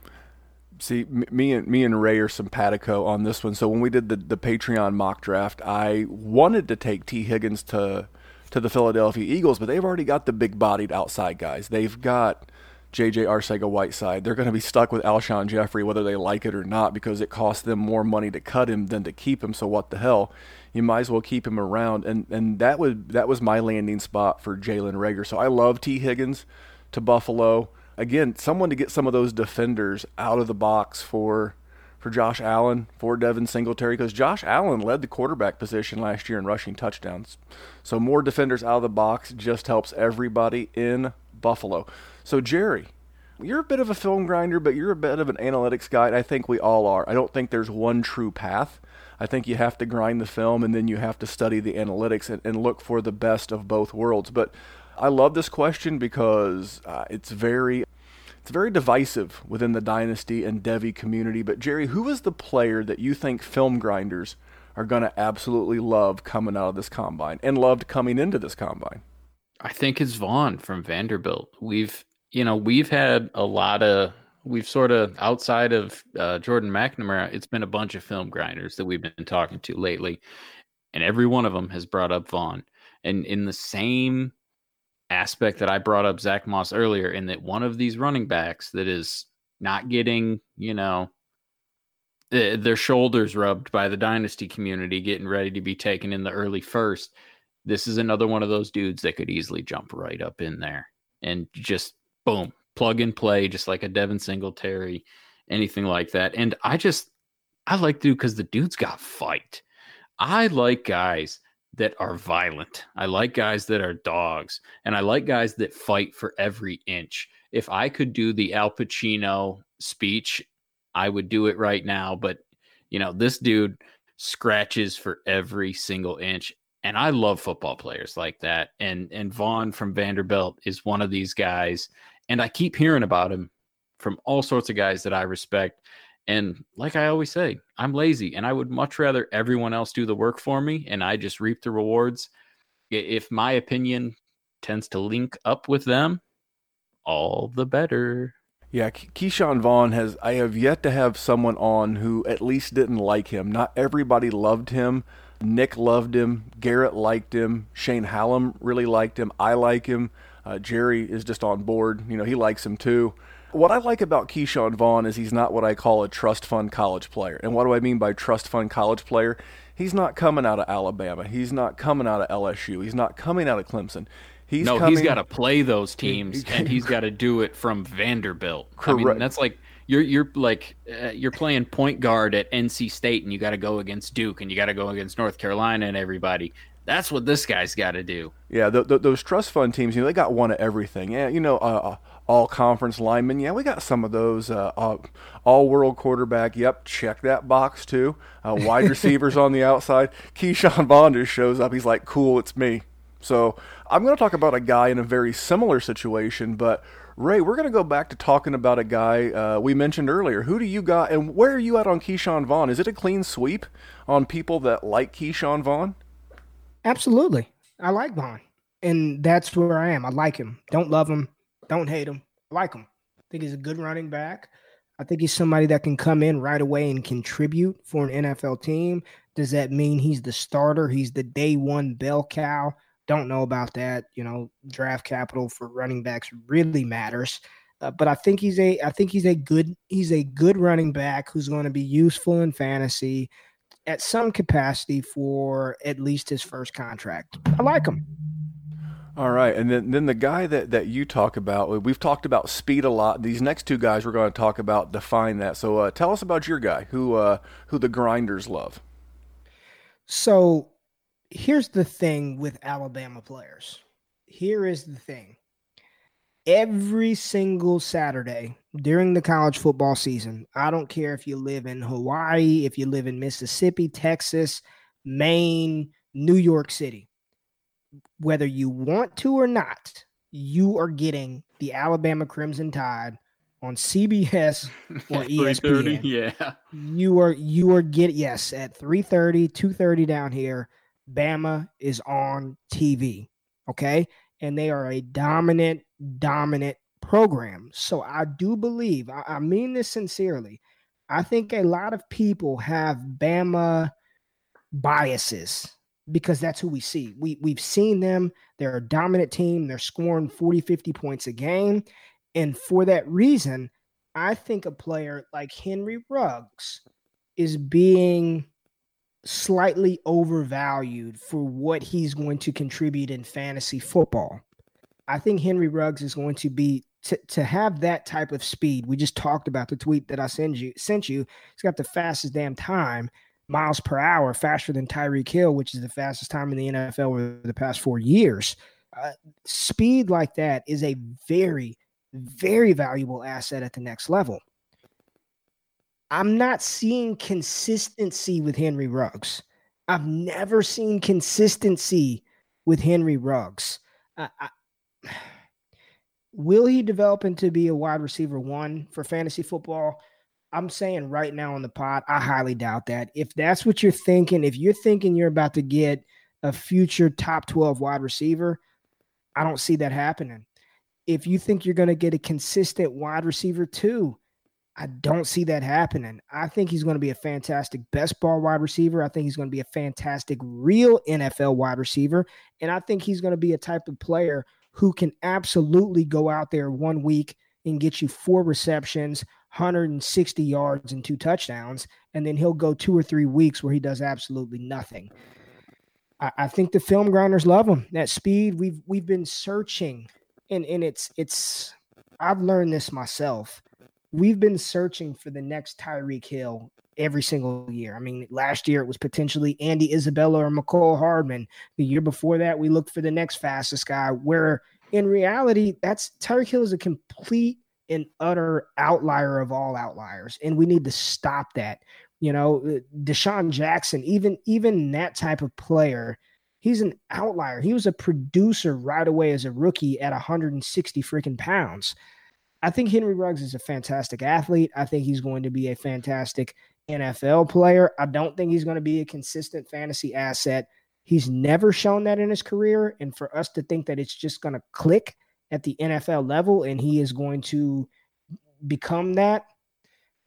See, me and me and Ray are simpatico on this one. So when we did the the Patreon mock draft, I wanted to take T. Higgins to to the Philadelphia Eagles, but they've already got the big bodied outside guys. They've got JJ Arcega Whiteside. They're going to be stuck with Alshon Jeffery whether they like it or not because it costs them more money to cut him than to keep him. So what the hell? You might as well keep him around. And and that was that was my landing spot for Jalen Reagor. So I love T. Higgins to Buffalo. Again, someone to get some of those defenders out of the box for for Josh Allen, for Devin Singletary, because Josh Allen led the quarterback position last year in rushing touchdowns. So more defenders out of the box just helps everybody in Buffalo. So, Jerry, you're a bit of a film grinder, but you're a bit of an analytics guy, and I think we all are. I don't think there's one true path. I think you have to grind the film and then you have to study the analytics and, and look for the best of both worlds. But I love this question because uh, it's very it's very divisive within the dynasty and Devy community. But Jerry, who is the player that you think film grinders are going to absolutely love coming out of this combine and loved coming into this combine? I think it's Vaughn from Vanderbilt. We've you know, we've had a lot of we've sort of outside of uh, Jordan McNamara, it's been a bunch of film grinders that we've been talking to lately. and every one of them has brought up Vaughn. And in the same aspect that I brought up Zach Moss earlier, in that one of these running backs that is not getting, you know, their shoulders rubbed by the dynasty community getting ready to be taken in the early first. This is another one of those dudes that could easily jump right up in there and just boom, plug and play, just like a Devin Singletary, anything like that. And I just, I like dude because the dude's got fight. I like guys that are violent. I like guys that are dogs, and I like guys that fight for every inch. If I could do the Al Pacino speech, I would do it right now. But you know, this dude scratches for every single inch. And I love football players like that. And and Vaughn from Vanderbilt is one of these guys. And I keep hearing about him from all sorts of guys that I respect. And like I always say, I'm lazy and I would much rather everyone else do the work for me and I just reap the rewards. If my opinion tends to link up with them, all the better. Yeah, Ke'Shawn Vaughn has. I have yet to have someone on who at least didn't like him. Not everybody loved him. Nick loved him. Garrett liked him. Shane Hallam really liked him. I like him. Uh, Jerry is just on board. You know, he likes him too. What I like about Ke'Shawn Vaughn is he's not what I call a trust fund college player. And what do I mean by trust fund college player? He's not coming out of Alabama. He's not coming out of LSU. He's not coming out of Clemson. He's no, coming, he's got to play those teams, and he's got to do it from Vanderbilt. Correct. I mean, that's like you're you're like uh, you're playing point guard at NC State, and you got to go against Duke, and you got to go against North Carolina, and everybody. That's what this guy's got to do. Yeah, the, the, those trust fund teams, you know, they got one of everything. Yeah, you know, uh, uh all conference linemen. Yeah, we got some of those. Uh, uh, all world quarterback. Yep, check that box too. Uh, wide receivers on the outside. Vaughn just shows up. He's like, cool, it's me. So I'm going to talk about a guy in a very similar situation, but Ray, we're going to go back to talking about a guy uh, we mentioned earlier. Who do you got, and where are you at on Ke'Shawn Vaughn? Is it a clean sweep on people that like Ke'Shawn Vaughn? Absolutely. I like Vaughn, and that's where I am. I like him. Don't love him. Don't hate him. I like him. I think he's a good running back. I think he's somebody that can come in right away and contribute for an NFL team. Does that mean he's the starter? He's the day one bell cow? Don't know about that. You know, draft capital for running backs really matters. Uh, but I think he's a I think he's a good he's a good running back who's going to be useful in fantasy at some capacity for at least his first contract. I like him. All right, and then then the guy that that you talk about, we've talked about speed a lot. These next two guys we're going to talk about define that. So uh, tell us about your guy, who uh, who the grinders love. So here's the thing with Alabama players. Here is the thing. Every single Saturday during the college football season, I don't care if you live in Hawaii, if you live in Mississippi, Texas, Maine, New York City whether you want to or not, you are getting the Alabama Crimson Tide on CBS or ESPN. Yeah. You are you are get yes, at 3:30, 2:30 down here, Bama is on TV. Okay? And they are a dominant dominant program. So I do believe, I, I mean this sincerely. I think a lot of people have Bama biases because that's who we see. We we've seen them. They're a dominant team. They're scoring 40, 50 points a game. And for that reason, I think a player like Henry Ruggs is being slightly overvalued for what he's going to contribute in fantasy football. I think Henry Ruggs is going to be to, to have that type of speed. We just talked about the tweet that I sent you sent you. He's got the fastest damn time miles per hour faster than Tyreek Hill, which is the fastest time in the NFL over the past four years. Uh, speed like that is a very, very valuable asset at the next level. I'm not seeing consistency with Henry Ruggs. I've never seen consistency with Henry Ruggs. I, will he develop into be a wide receiver one for fantasy football? I'm saying right now on the pod, I highly doubt that. If that's what you're thinking, if you're thinking you're about to get a future top 12 wide receiver, I don't see that happening. If you think you're going to get a consistent wide receiver too, I don't see that happening. I think he's going to be a fantastic best ball wide receiver. I think he's going to be a fantastic real NFL wide receiver. And I think he's going to be a type of player who can absolutely go out there one week and get you four receptions, 160 yards, and two touchdowns. And then he'll go two or three weeks where he does absolutely nothing. I, I think the film grinders love him. That speed, we've we've been searching, and, and it's it's I've learned this myself we've been searching for the next Tyreek Hill every single year. I mean, last year it was potentially Andy Isabella or Mecole Hardman. The year before that, we looked for the next fastest guy. Where in reality, that's Tyreek Hill is a complete and utter outlier of all outliers, and we need to stop that. You know, uh, DeSean Jackson, even even that type of player, he's an outlier. He was a producer right away as a rookie at 160 freaking pounds. I think Henry Ruggs is a fantastic athlete. I think he's going to be a fantastic NFL player. I don't think he's going to be a consistent fantasy asset. He's never shown that in his career. And for us to think that it's just going to click at the NFL level and he is going to become that,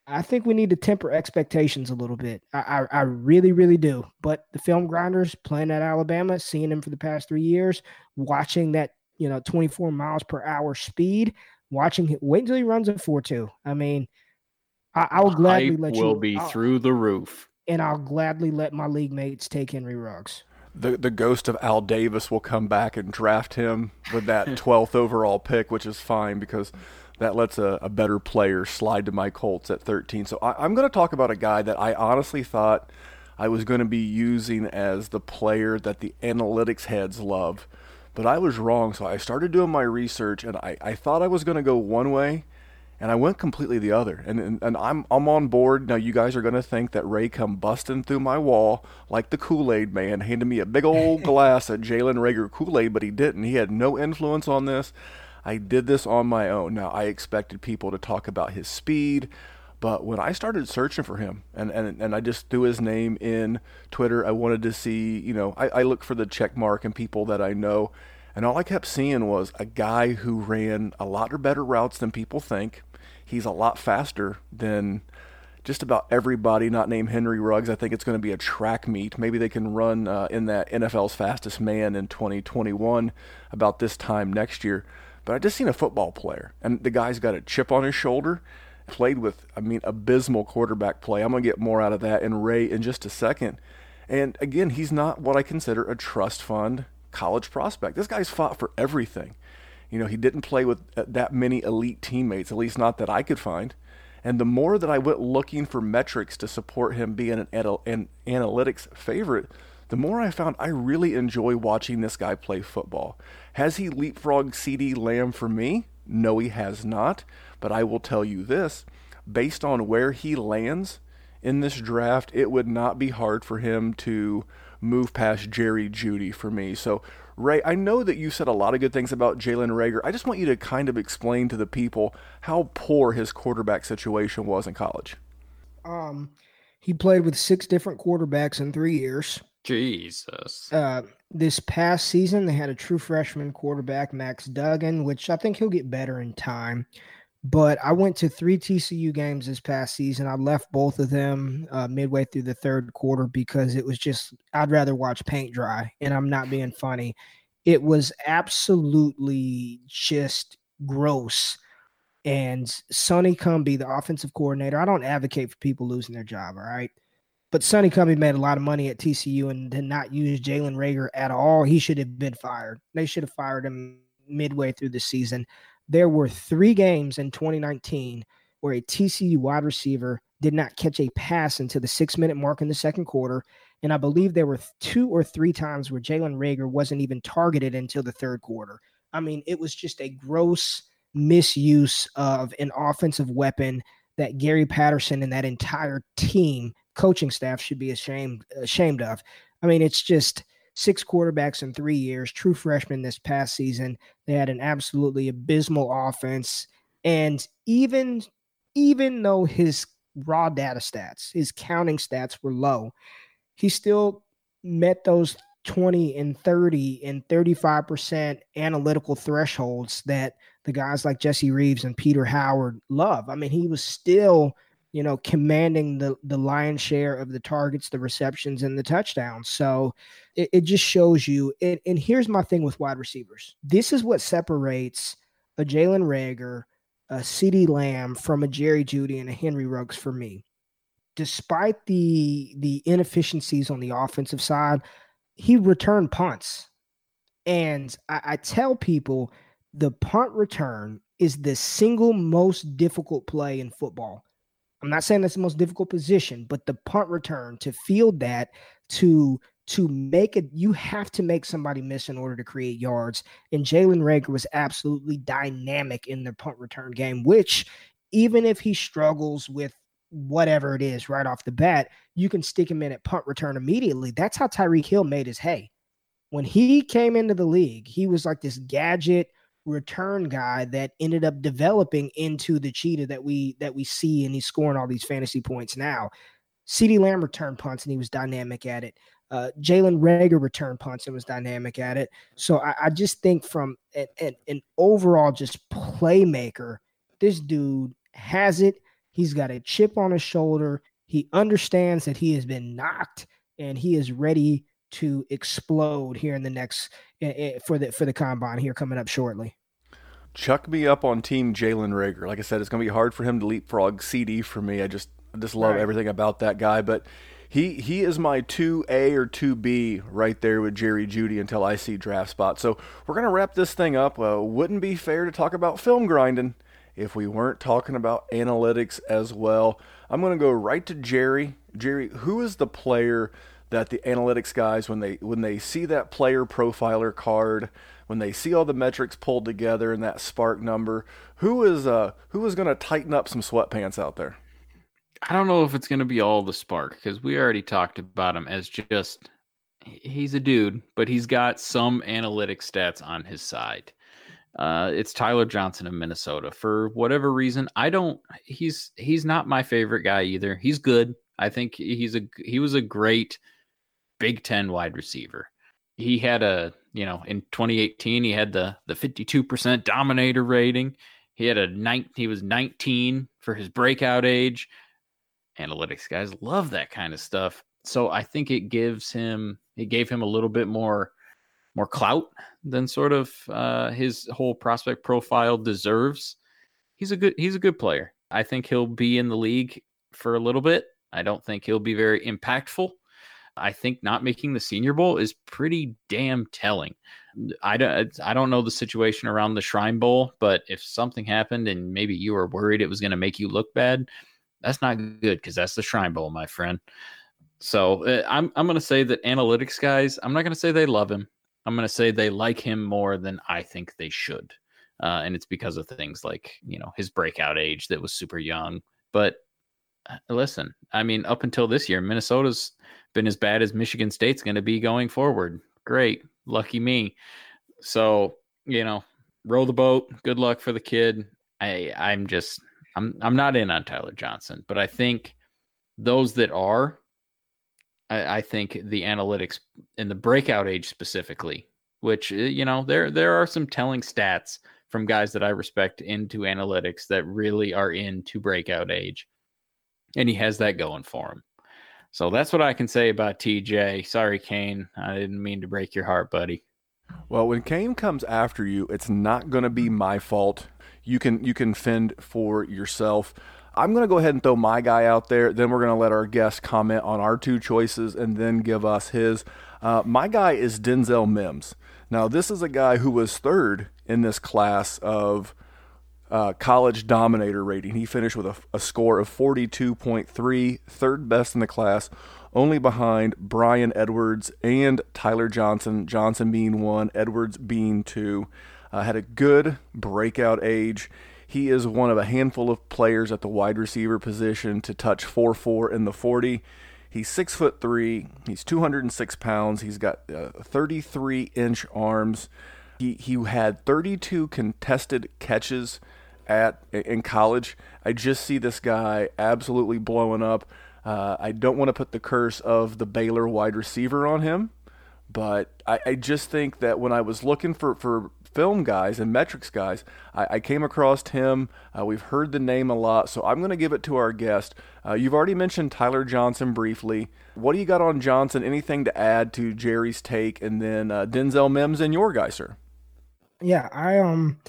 I think we need to temper expectations a little bit. I, I, I, really, really do. But the film grinders playing at Alabama, seeing him for the past three years, watching that, you know, 24 miles per hour speed, watching him. Wait until he runs a four two. I mean, I, I will gladly Hype let will you. will be I'll, through the roof, and I'll gladly let my league mates take Henry Ruggs. The the ghost of Al Davis will come back and draft him with that twelfth overall pick, which is fine because that lets a, a, better player slide to my Colts at 13. So I, I'm going to talk about a guy that I honestly thought I was going to be using as the player that the analytics heads love but I was wrong. So I started doing my research, and I, I thought I was going to go one way, and I went completely the other. And, and, and I'm, I'm on board. Now, you guys are going to think that Ray come busting through my wall like the Kool Aid man, handed me a big old glass of Jalen Reagor Kool Aid, but he didn't. He had no influence on this. I did this on my own. Now, I expected people to talk about his speed, but when I started searching for him and, and, and I just threw his name in Twitter, I wanted to see, you know, I, I look for the check mark and people that I know. And all I kept seeing was a guy who ran a lot or better routes than people think. He's a lot faster than just about everybody not named Henry Ruggs. I think it's going to be a track meet. Maybe they can run uh, in that NFL's fastest man in 2021 about this time next year. But I just seen a football player, and the guy's got a chip on his shoulder played with, I mean, abysmal quarterback play. I'm going to get more out of that in Ray in just a second. And again, he's not what I consider a trust fund college prospect. This guy's fought for everything. You know, he didn't play with uh, that many elite teammates, at least not that I could find. And the more that I went looking for metrics to support him being an, an analytics favorite, the more I found I really enjoy watching this guy play football. Has he leapfrogged CeeDee Lamb for me? No, he has not. But I will tell you this based on where he lands in this draft, it would not be hard for him to move past Jerry Jeudy for me. So, Ray, I know that you said a lot of good things about Jalen Reagor. I just want you to kind of explain to the people how poor his quarterback situation was in college. Um, he played with six different quarterbacks in three years. Jesus. Uh, this past season, they had a true freshman quarterback, Max Duggan, which I think he'll get better in time. But I went to three TCU games this past season. I left both of them uh, midway through the third quarter because it was just, I'd rather watch paint dry. And I'm not being funny. It was absolutely just gross. And Sonny Cumbie, the offensive coordinator, I don't advocate for people losing their job, all right? But Sonny Cumbie made a lot of money at TCU and did not use Jalen Reagor at all. He should have been fired. They should have fired him midway through the season. There were three games in 2019 where a TCU wide receiver did not catch a pass until the six minute mark in the second quarter. And I believe there were two or three times where Jalen Reagor wasn't even targeted until the third quarter. I mean, it was just a gross misuse of an offensive weapon that Gary Patterson and that entire team coaching staff should be ashamed ashamed of. I mean, it's just six quarterbacks in three years, true freshman this past season. They had an absolutely abysmal offense. And even even though his raw data stats, his counting stats were low, he still met those 20 and 30 and 35% analytical thresholds that the guys like Jesse Reeves and Peter Howard love. I mean, he was still, you know, commanding the the lion's share of the targets, the receptions, and the touchdowns. So it, it just shows you. And, and here's my thing with wide receivers. This is what separates a Jalen Reagor, a CeeDee Lamb from a Jerry Jeudy and a Henry Ruggs for me. Despite the the inefficiencies on the offensive side, he returned punts. And I, I tell people the punt return is the single most difficult play in football. I'm not saying that's the most difficult position, but the punt return to field that to to make it, you have to make somebody miss in order to create yards. And Jalen Reagor was absolutely dynamic in the punt return game, which even if he struggles with whatever it is right off the bat, you can stick him in at punt return immediately. That's how Tyreek Hill made his hay. When he came into the league, he was like this gadget return guy that ended up developing into the cheetah that we that we see and he's scoring all these fantasy points now. CeeDee Lamb returned punts and he was dynamic at it. Uh, Jalen Reagor returned punts and was dynamic at it. So I, I just think from an, an, an overall just playmaker, this dude has it. He's got a chip on his shoulder. He understands that he has been knocked and he is ready to explode here in the next uh, for the for the combine here coming up shortly. Chuck me up on Team Jalen Reagor. Like I said, it's going to be hard for him to leapfrog CeeDee for me. I just I just love right. everything about that guy, but he he is my 2A or 2B right there with Jerry Jeudy until I see draft spot. So we're going to wrap this thing up. Uh, wouldn't be fair to talk about film grinding if we weren't talking about analytics as well. I'm going to go right to Jerry. Jerry, who is the player that the analytics guys when they when they see that player profiler card, when they see all the metrics pulled together and that SPARQ number, who is uh who is going to tighten up some sweatpants out there? I don't know if it's going to be all the SPARQ because we already talked about him as just he's a dude, but he's got some analytic stats on his side. Uh, it's Tyler Johnson of Minnesota. For whatever reason, I don't. He's he's not my favorite guy either. He's good. I think he's a he was a great Big Ten wide receiver. He had a you know in 2018 he had the the 52% dominator rating. He had a nine. He was 19 for his breakout age. Analytics guys love that kind of stuff. So I think it gives him it gave him a little bit more more clout than sort of uh, his whole prospect profile deserves. He's a good he's a good player. I think he'll be in the league for a little bit. I don't think he'll be very impactful. I think not making the Senior Bowl is pretty damn telling. I don't I don't know the situation around the Shrine Bowl, but if something happened and maybe you were worried it was going to make you look bad, that's not good because that's the Shrine Bowl, my friend. So uh, I'm I'm going to say that analytics guys. I'm not going to say they love him. I'm going to say they like him more than I think they should. Uh, and it's because of things like, you know, his breakout age that was super young. But uh, listen, I mean, up until this year, Minnesota's been as bad as Michigan State's going to be going forward. Great. Lucky me. So, you know, row the boat. Good luck for the kid. I I'm just I'm I'm not in on Tyler Johnson, but I think those that are I, I think the analytics in the breakout age specifically, which uh, you know there there are some telling stats from guys that I respect into analytics that really are into breakout age, and he has that going for him. So that's what I can say about TJ. Sorry, Kane. I didn't mean to break your heart, buddy. Well, when Kane comes after you, it's not going to be my fault. You can you can fend for yourself. I'm going to go ahead and throw my guy out there. Then we're going to let our guest comment on our two choices and then give us his. Uh, my guy is Denzel Mims. Now, this is a guy who was third in this class of uh, college dominator rating. He finished with a, a score of 42.3, third best in the class, only behind Bryan Edwards and Tyler Johnson. Johnson being one, Edwards being two. Uh, had a good breakout age. He is one of a handful of players at the wide receiver position to touch 4 4 in the 40. He's six foot three. He's 206 pounds. He's got uh, 33 inch arms. He, he had 32 contested catches at in college. I just see this guy absolutely blowing up. Uh, I don't want to put the curse of the Baylor wide receiver on him, but I, I just think that when I was looking for, for film guys and metrics guys, I, I came across him. Uh, we've heard the name a lot, so I'm going to give it to our guest. Uh, you've already mentioned Tyler Johnson briefly. What do you got on Johnson? Anything to add to Jerry's take? And then uh, Denzel Mims and your guy, sir. Yeah, I um,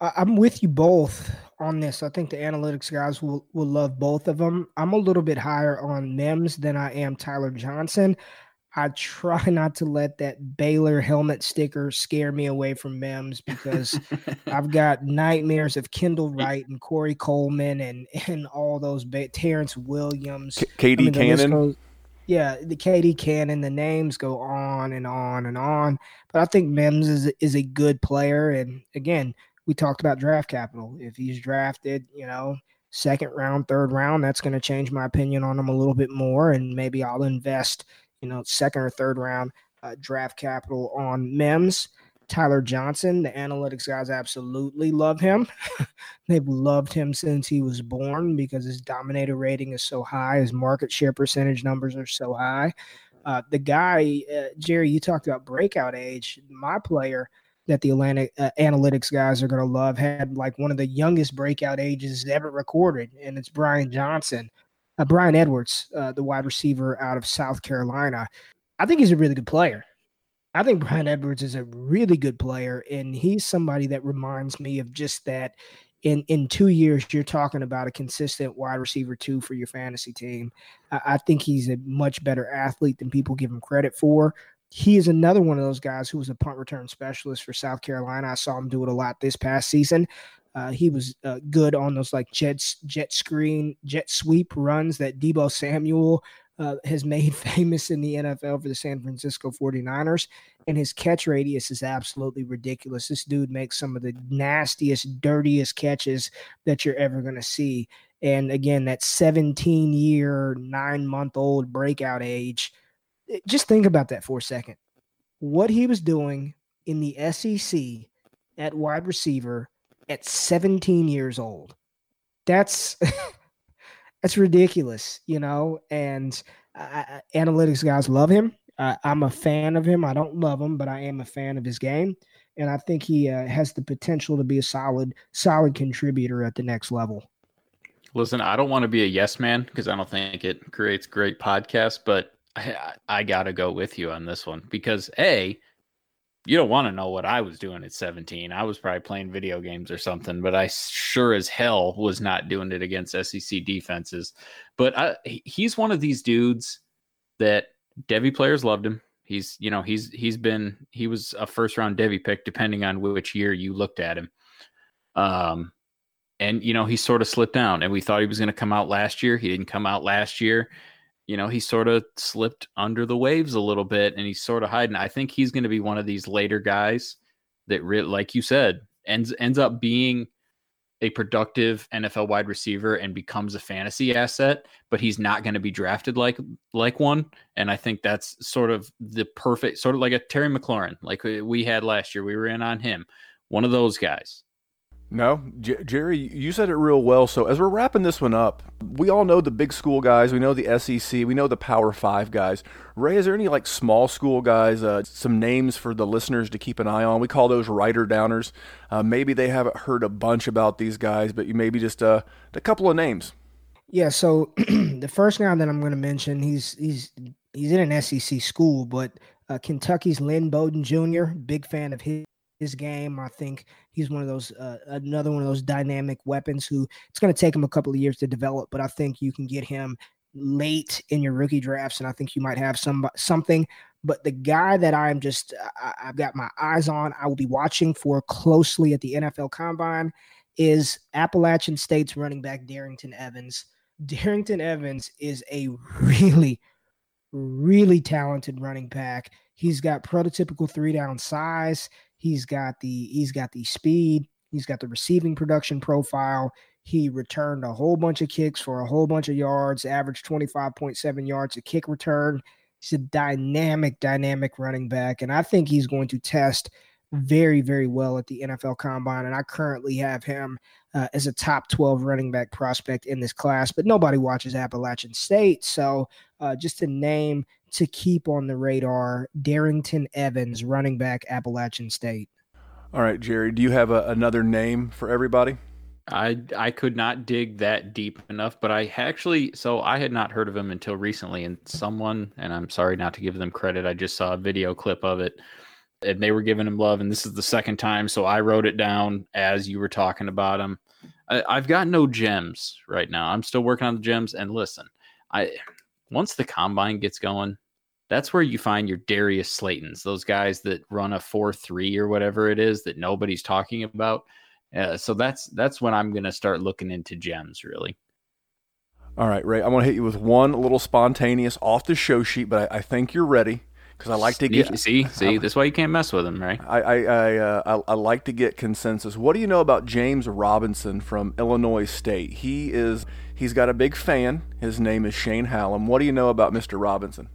I'm with you both on this. I think the analytics guys will will love both of them. I'm a little bit higher on Mims than I am Tyler Johnson. I try not to let that Baylor helmet sticker scare me away from Mims because I've got nightmares of Kendall Wright and Corey Coleman and and all those ba- Terrence Williams, K- KD I mean, Cannon. Goes, yeah, the KD Cannon. The names go on and on and on. But I think Mims is is a good player, and again, we talked about draft capital. If he's drafted, you know, second round, third round, that's going to change my opinion on him a little bit more, and maybe I'll invest you know, second or third round uh, draft capital on Mims. Tyler Johnson, the analytics guys absolutely love him. They've loved him since he was born because his dominator rating is so high, his market share percentage numbers are so high. Uh, the guy, uh, Jerry, you talked about breakout age. My player that the Atlantic uh, analytics guys are going to love had like one of the youngest breakout ages ever recorded, and it's Brian Johnson uh, Bryan Edwards, uh, the wide receiver out of South Carolina. I think he's a really good player. I think Bryan Edwards is a really good player, and he's somebody that reminds me of just that. In in two years, you're talking about a consistent wide receiver two for your fantasy team. I, I think he's a much better athlete than people give him credit for. He is another one of those guys who was a punt return specialist for South Carolina. I saw him do it a lot this past season. Uh, he was uh, good on those like jet jet screen jet sweep runs that Deebo Samuel uh, has made famous in the NFL for the San Francisco 49ers. And his catch radius is absolutely ridiculous. This dude makes some of the nastiest, dirtiest catches that you're ever going to see. And again, that 17 year, nine month old breakout age. Eh, just think about that for a second. What he was doing in the SEC at wide receiver at 17 years old. That's that's ridiculous, you know. And uh, analytics guys love him. Uh, I'm a fan of him. I don't love him, but I am a fan of his game, and I think he uh, has the potential to be a solid, solid contributor at the next level. Listen, I don't want to be a yes man because I don't think it creates great podcasts, but I, I got to go with you on this one because a you don't want to know what I was doing at 17. I was probably playing video games or something, but I sure as hell was not doing it against SEC defenses. But I, he's one of these dudes that Devy players loved him. He's, you know, he's he's been he was a first round Devy pick depending on which year you looked at him. Um and you know, he sort of slipped down and we thought he was going to come out last year. He didn't come out last year you know, he sort of slipped under the waves a little bit and he's sort of hiding. I think he's going to be one of these later guys that, re- like you said, ends ends up being a productive NFL wide receiver and becomes a fantasy asset, but he's not going to be drafted like like one. And I think that's sort of the perfect sort of like a Terry McLaurin, like we had last year. We were in on him, one of those guys. No, J- Jerry, you said it real well. So as we're wrapping this one up, we all know the big school guys. We know the SEC. We know the Power Five guys. Ray, is there any like small school guys? Uh, some names for the listeners to keep an eye on. We call those writer downers. Uh, maybe they haven't heard a bunch about these guys, but you maybe just uh, a couple of names. Yeah. So the first guy that I'm going to mention, he's he's he's in an SEC school, but uh, Kentucky's Lynn Bowden Jr. Big fan of his his game. I think he's one of those uh, another one of those dynamic weapons who it's going to take him a couple of years to develop, but I think you can get him late in your rookie drafts, and I think you might have some something. But the guy that I'm just I, I've got my eyes on, I will be watching for closely at the NFL Combine is Appalachian State's running back Darrynton Evans. Darrynton Evans is a really, really talented running back. He's got prototypical three down size. He's got the he's got the speed. He's got the receiving production profile. He returned a whole bunch of kicks for a whole bunch of yards, averaged 25.7 yards a kick return. He's a dynamic, dynamic running back. And I think he's going to test very, very well at the NFL combine. And I currently have him uh, as a top 12 running back prospect in this class, but nobody watches Appalachian State. So uh, just to name to keep on the radar. Darrynton Evans, running back, Appalachian State. All right, Jerry, do you have a, another name for everybody? I I could not dig that deep enough, but I actually so I had not heard of him until recently, and someone and I'm sorry not to give them credit. I just saw a video clip of it, and they were giving him love, and this is the second time, so I wrote it down as you were talking about him. I, I've got no gems right now. I'm still working on the gems, and listen, I once the combine gets going, that's where you find your Darius Slaytons, those guys that run a four three or whatever it is that nobody's talking about uh, so that's that's when I'm gonna start looking into gems really. All right, Ray. I want to hit you with one little spontaneous off the show sheet, but I, I think you're ready because I like to get see see. That's why you can't mess with him, right? I I I, uh, I, I like to get consensus. What do you know about James Robinson from Illinois State? He is he's got a big fan. His name is Shane Hallam. What do you know about Mr. Robinson?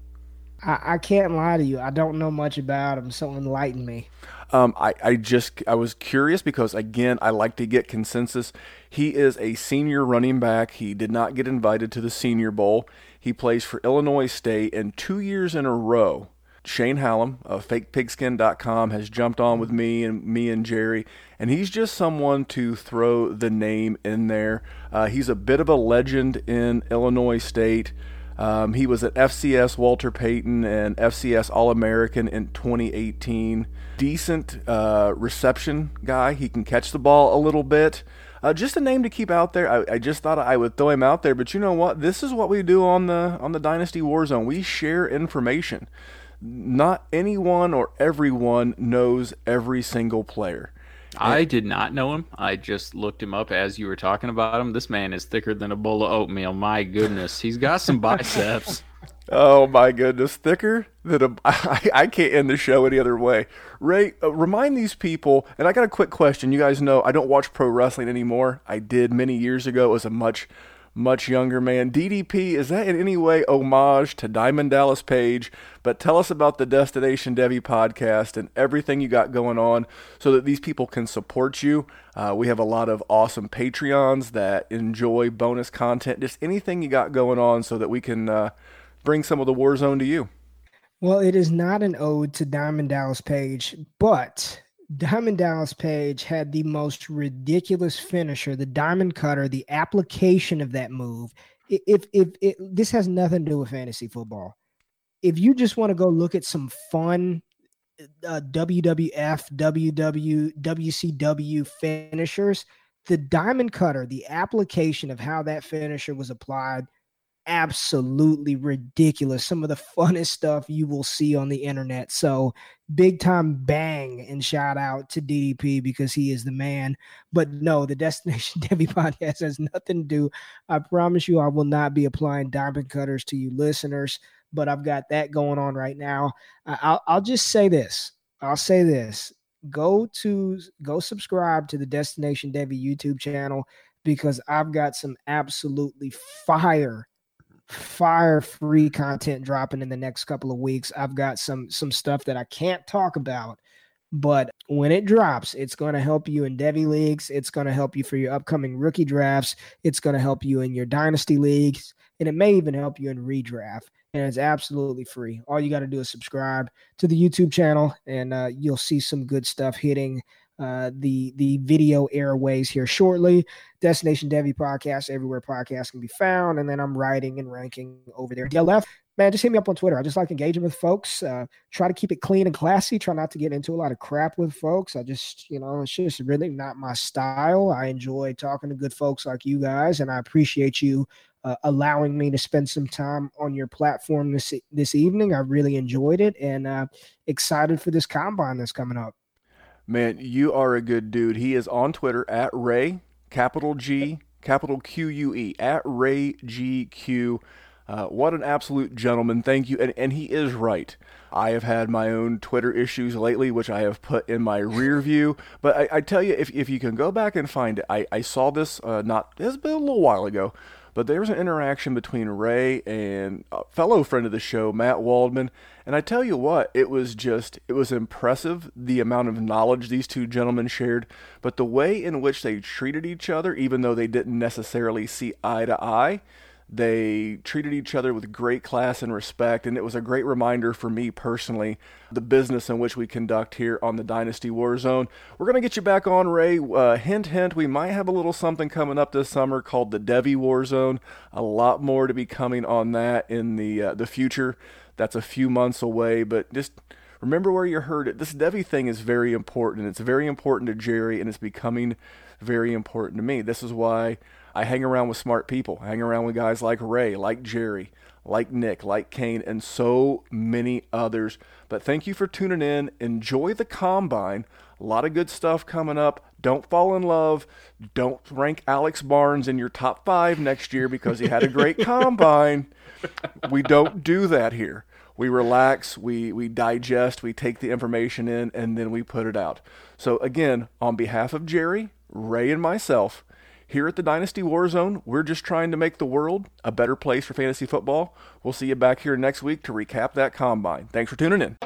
I, I can't lie to you. I don't know much about him, so enlighten me. Um, I, I just I was curious because again I like to get consensus. He is a senior running back. He did not get invited to the Senior Bowl. He plays for Illinois State, and two years in a row, Shane Hallam of FakePigskin.com has jumped on with me and me and Jerry, and he's just someone to throw the name in there. Uh, he's a bit of a legend in Illinois State. Um, he was at FCS Walter Payton and FCS All American in 2018. Decent uh, reception guy. He can catch the ball a little bit. Uh, just a name to keep out there. I, I, just thought I would throw him out there, but you know what? This is what we do on the on the Dynasty Warzone. We share information. Not anyone or everyone knows every single player. I did not know him. I just looked him up as you were talking about him. This man is thicker than a bowl of oatmeal. My goodness, he's got some biceps. oh my goodness, thicker than a. I, I can't end the show any other way. Ray, uh, remind these people, and I got a quick question. You guys know I don't watch pro wrestling anymore. I did many years ago. It was a much much younger man. DDP, is that in any way homage to Diamond Dallas Page? But tell us about the Destination Devy podcast and everything you got going on so that these people can support you. Uh, we have a lot of awesome Patreons that enjoy bonus content, just anything you got going on so that we can uh, bring some of the Warzone to you. Well, it is not an ode to Diamond Dallas Page, but Diamond Dallas Page had the most ridiculous finisher, the diamond cutter, the application of that move. If if, if this has nothing to do with fantasy football, if you just want to go look at some fun uh, WWF, WW, WCW finishers, the diamond cutter, the application of how that finisher was applied absolutely ridiculous. Some of the funnest stuff you will see on the internet. So big time bang and shout out to DDP because he is the man. But no, the Destination Devy podcast has nothing to do. I promise you, I will not be applying diamond cutters to you listeners. But I've got that going on right now. I'll, I'll just say this. I'll say this. Go to go subscribe to the Destination Devy YouTube channel because I've got some absolutely fire fire free content dropping in the next couple of weeks. I've got some some stuff that I can't talk about, but when it drops, it's going to help you in Devy leagues. It's going to help you for your upcoming rookie drafts. It's going to help you in your dynasty leagues, and it may even help you in redraft. And it's absolutely free. All you got to do is subscribe to the YouTube channel, and uh, you'll see some good stuff hitting uh, the the video airways here shortly. Destination Devy podcast, everywhere podcasts can be found. And then I'm writing and ranking over there. DLF, man, just hit me up on Twitter. I just like engaging with folks. Uh, try to keep it clean and classy. Try not to get into a lot of crap with folks. I just, you know, it's just really not my style. I enjoy talking to good folks like you guys, and I appreciate you uh, allowing me to spend some time on your platform this this evening. I really enjoyed it and uh, excited for this combine that's coming up. Man, you are a good dude. He is on Twitter at Ray, capital G, capital Q U E, at Ray G Q. Uh, what an absolute gentleman. Thank you. And, and he is right. I have had my own Twitter issues lately, which I have put in my rear view. But I, I tell you, if, if you can go back and find it, I, I saw this uh, not, it's been a little while ago, but there was an interaction between Ray and a fellow friend of the show, Matt Waldman. And I tell you what, it was just, it was impressive the amount of knowledge these two gentlemen shared, but the way in which they treated each other, even though they didn't necessarily see eye to eye, They treated each other with great class and respect, and it was a great reminder for me personally the business in which we conduct here on the Dynasty Warzone. We're going to get you back on, Ray. Uh, hint, hint, we might have a little something coming up this summer called the Devy Warzone. A lot more to be coming on that in the uh, the future. That's a few months away, but just remember where you heard it. This Devy thing is very important. It's very important to Jerry, and it's becoming very important to me. This is why I hang around with smart people. I hang around with guys like Ray, like Jerry, like Nick, like Kane, and so many others. But thank you for tuning in. Enjoy the combine. A lot of good stuff coming up. Don't fall in love. Don't rank Alex Barnes in your top five next year because he had a great combine. We don't do that here. We relax, we, we digest, we take the information in, and then we put it out. So, again, on behalf of Jerry, Ray, and myself, here at the Dynasty Warzone, we're just trying to make the world a better place for fantasy football. We'll see you back here next week to recap that combine. Thanks for tuning in.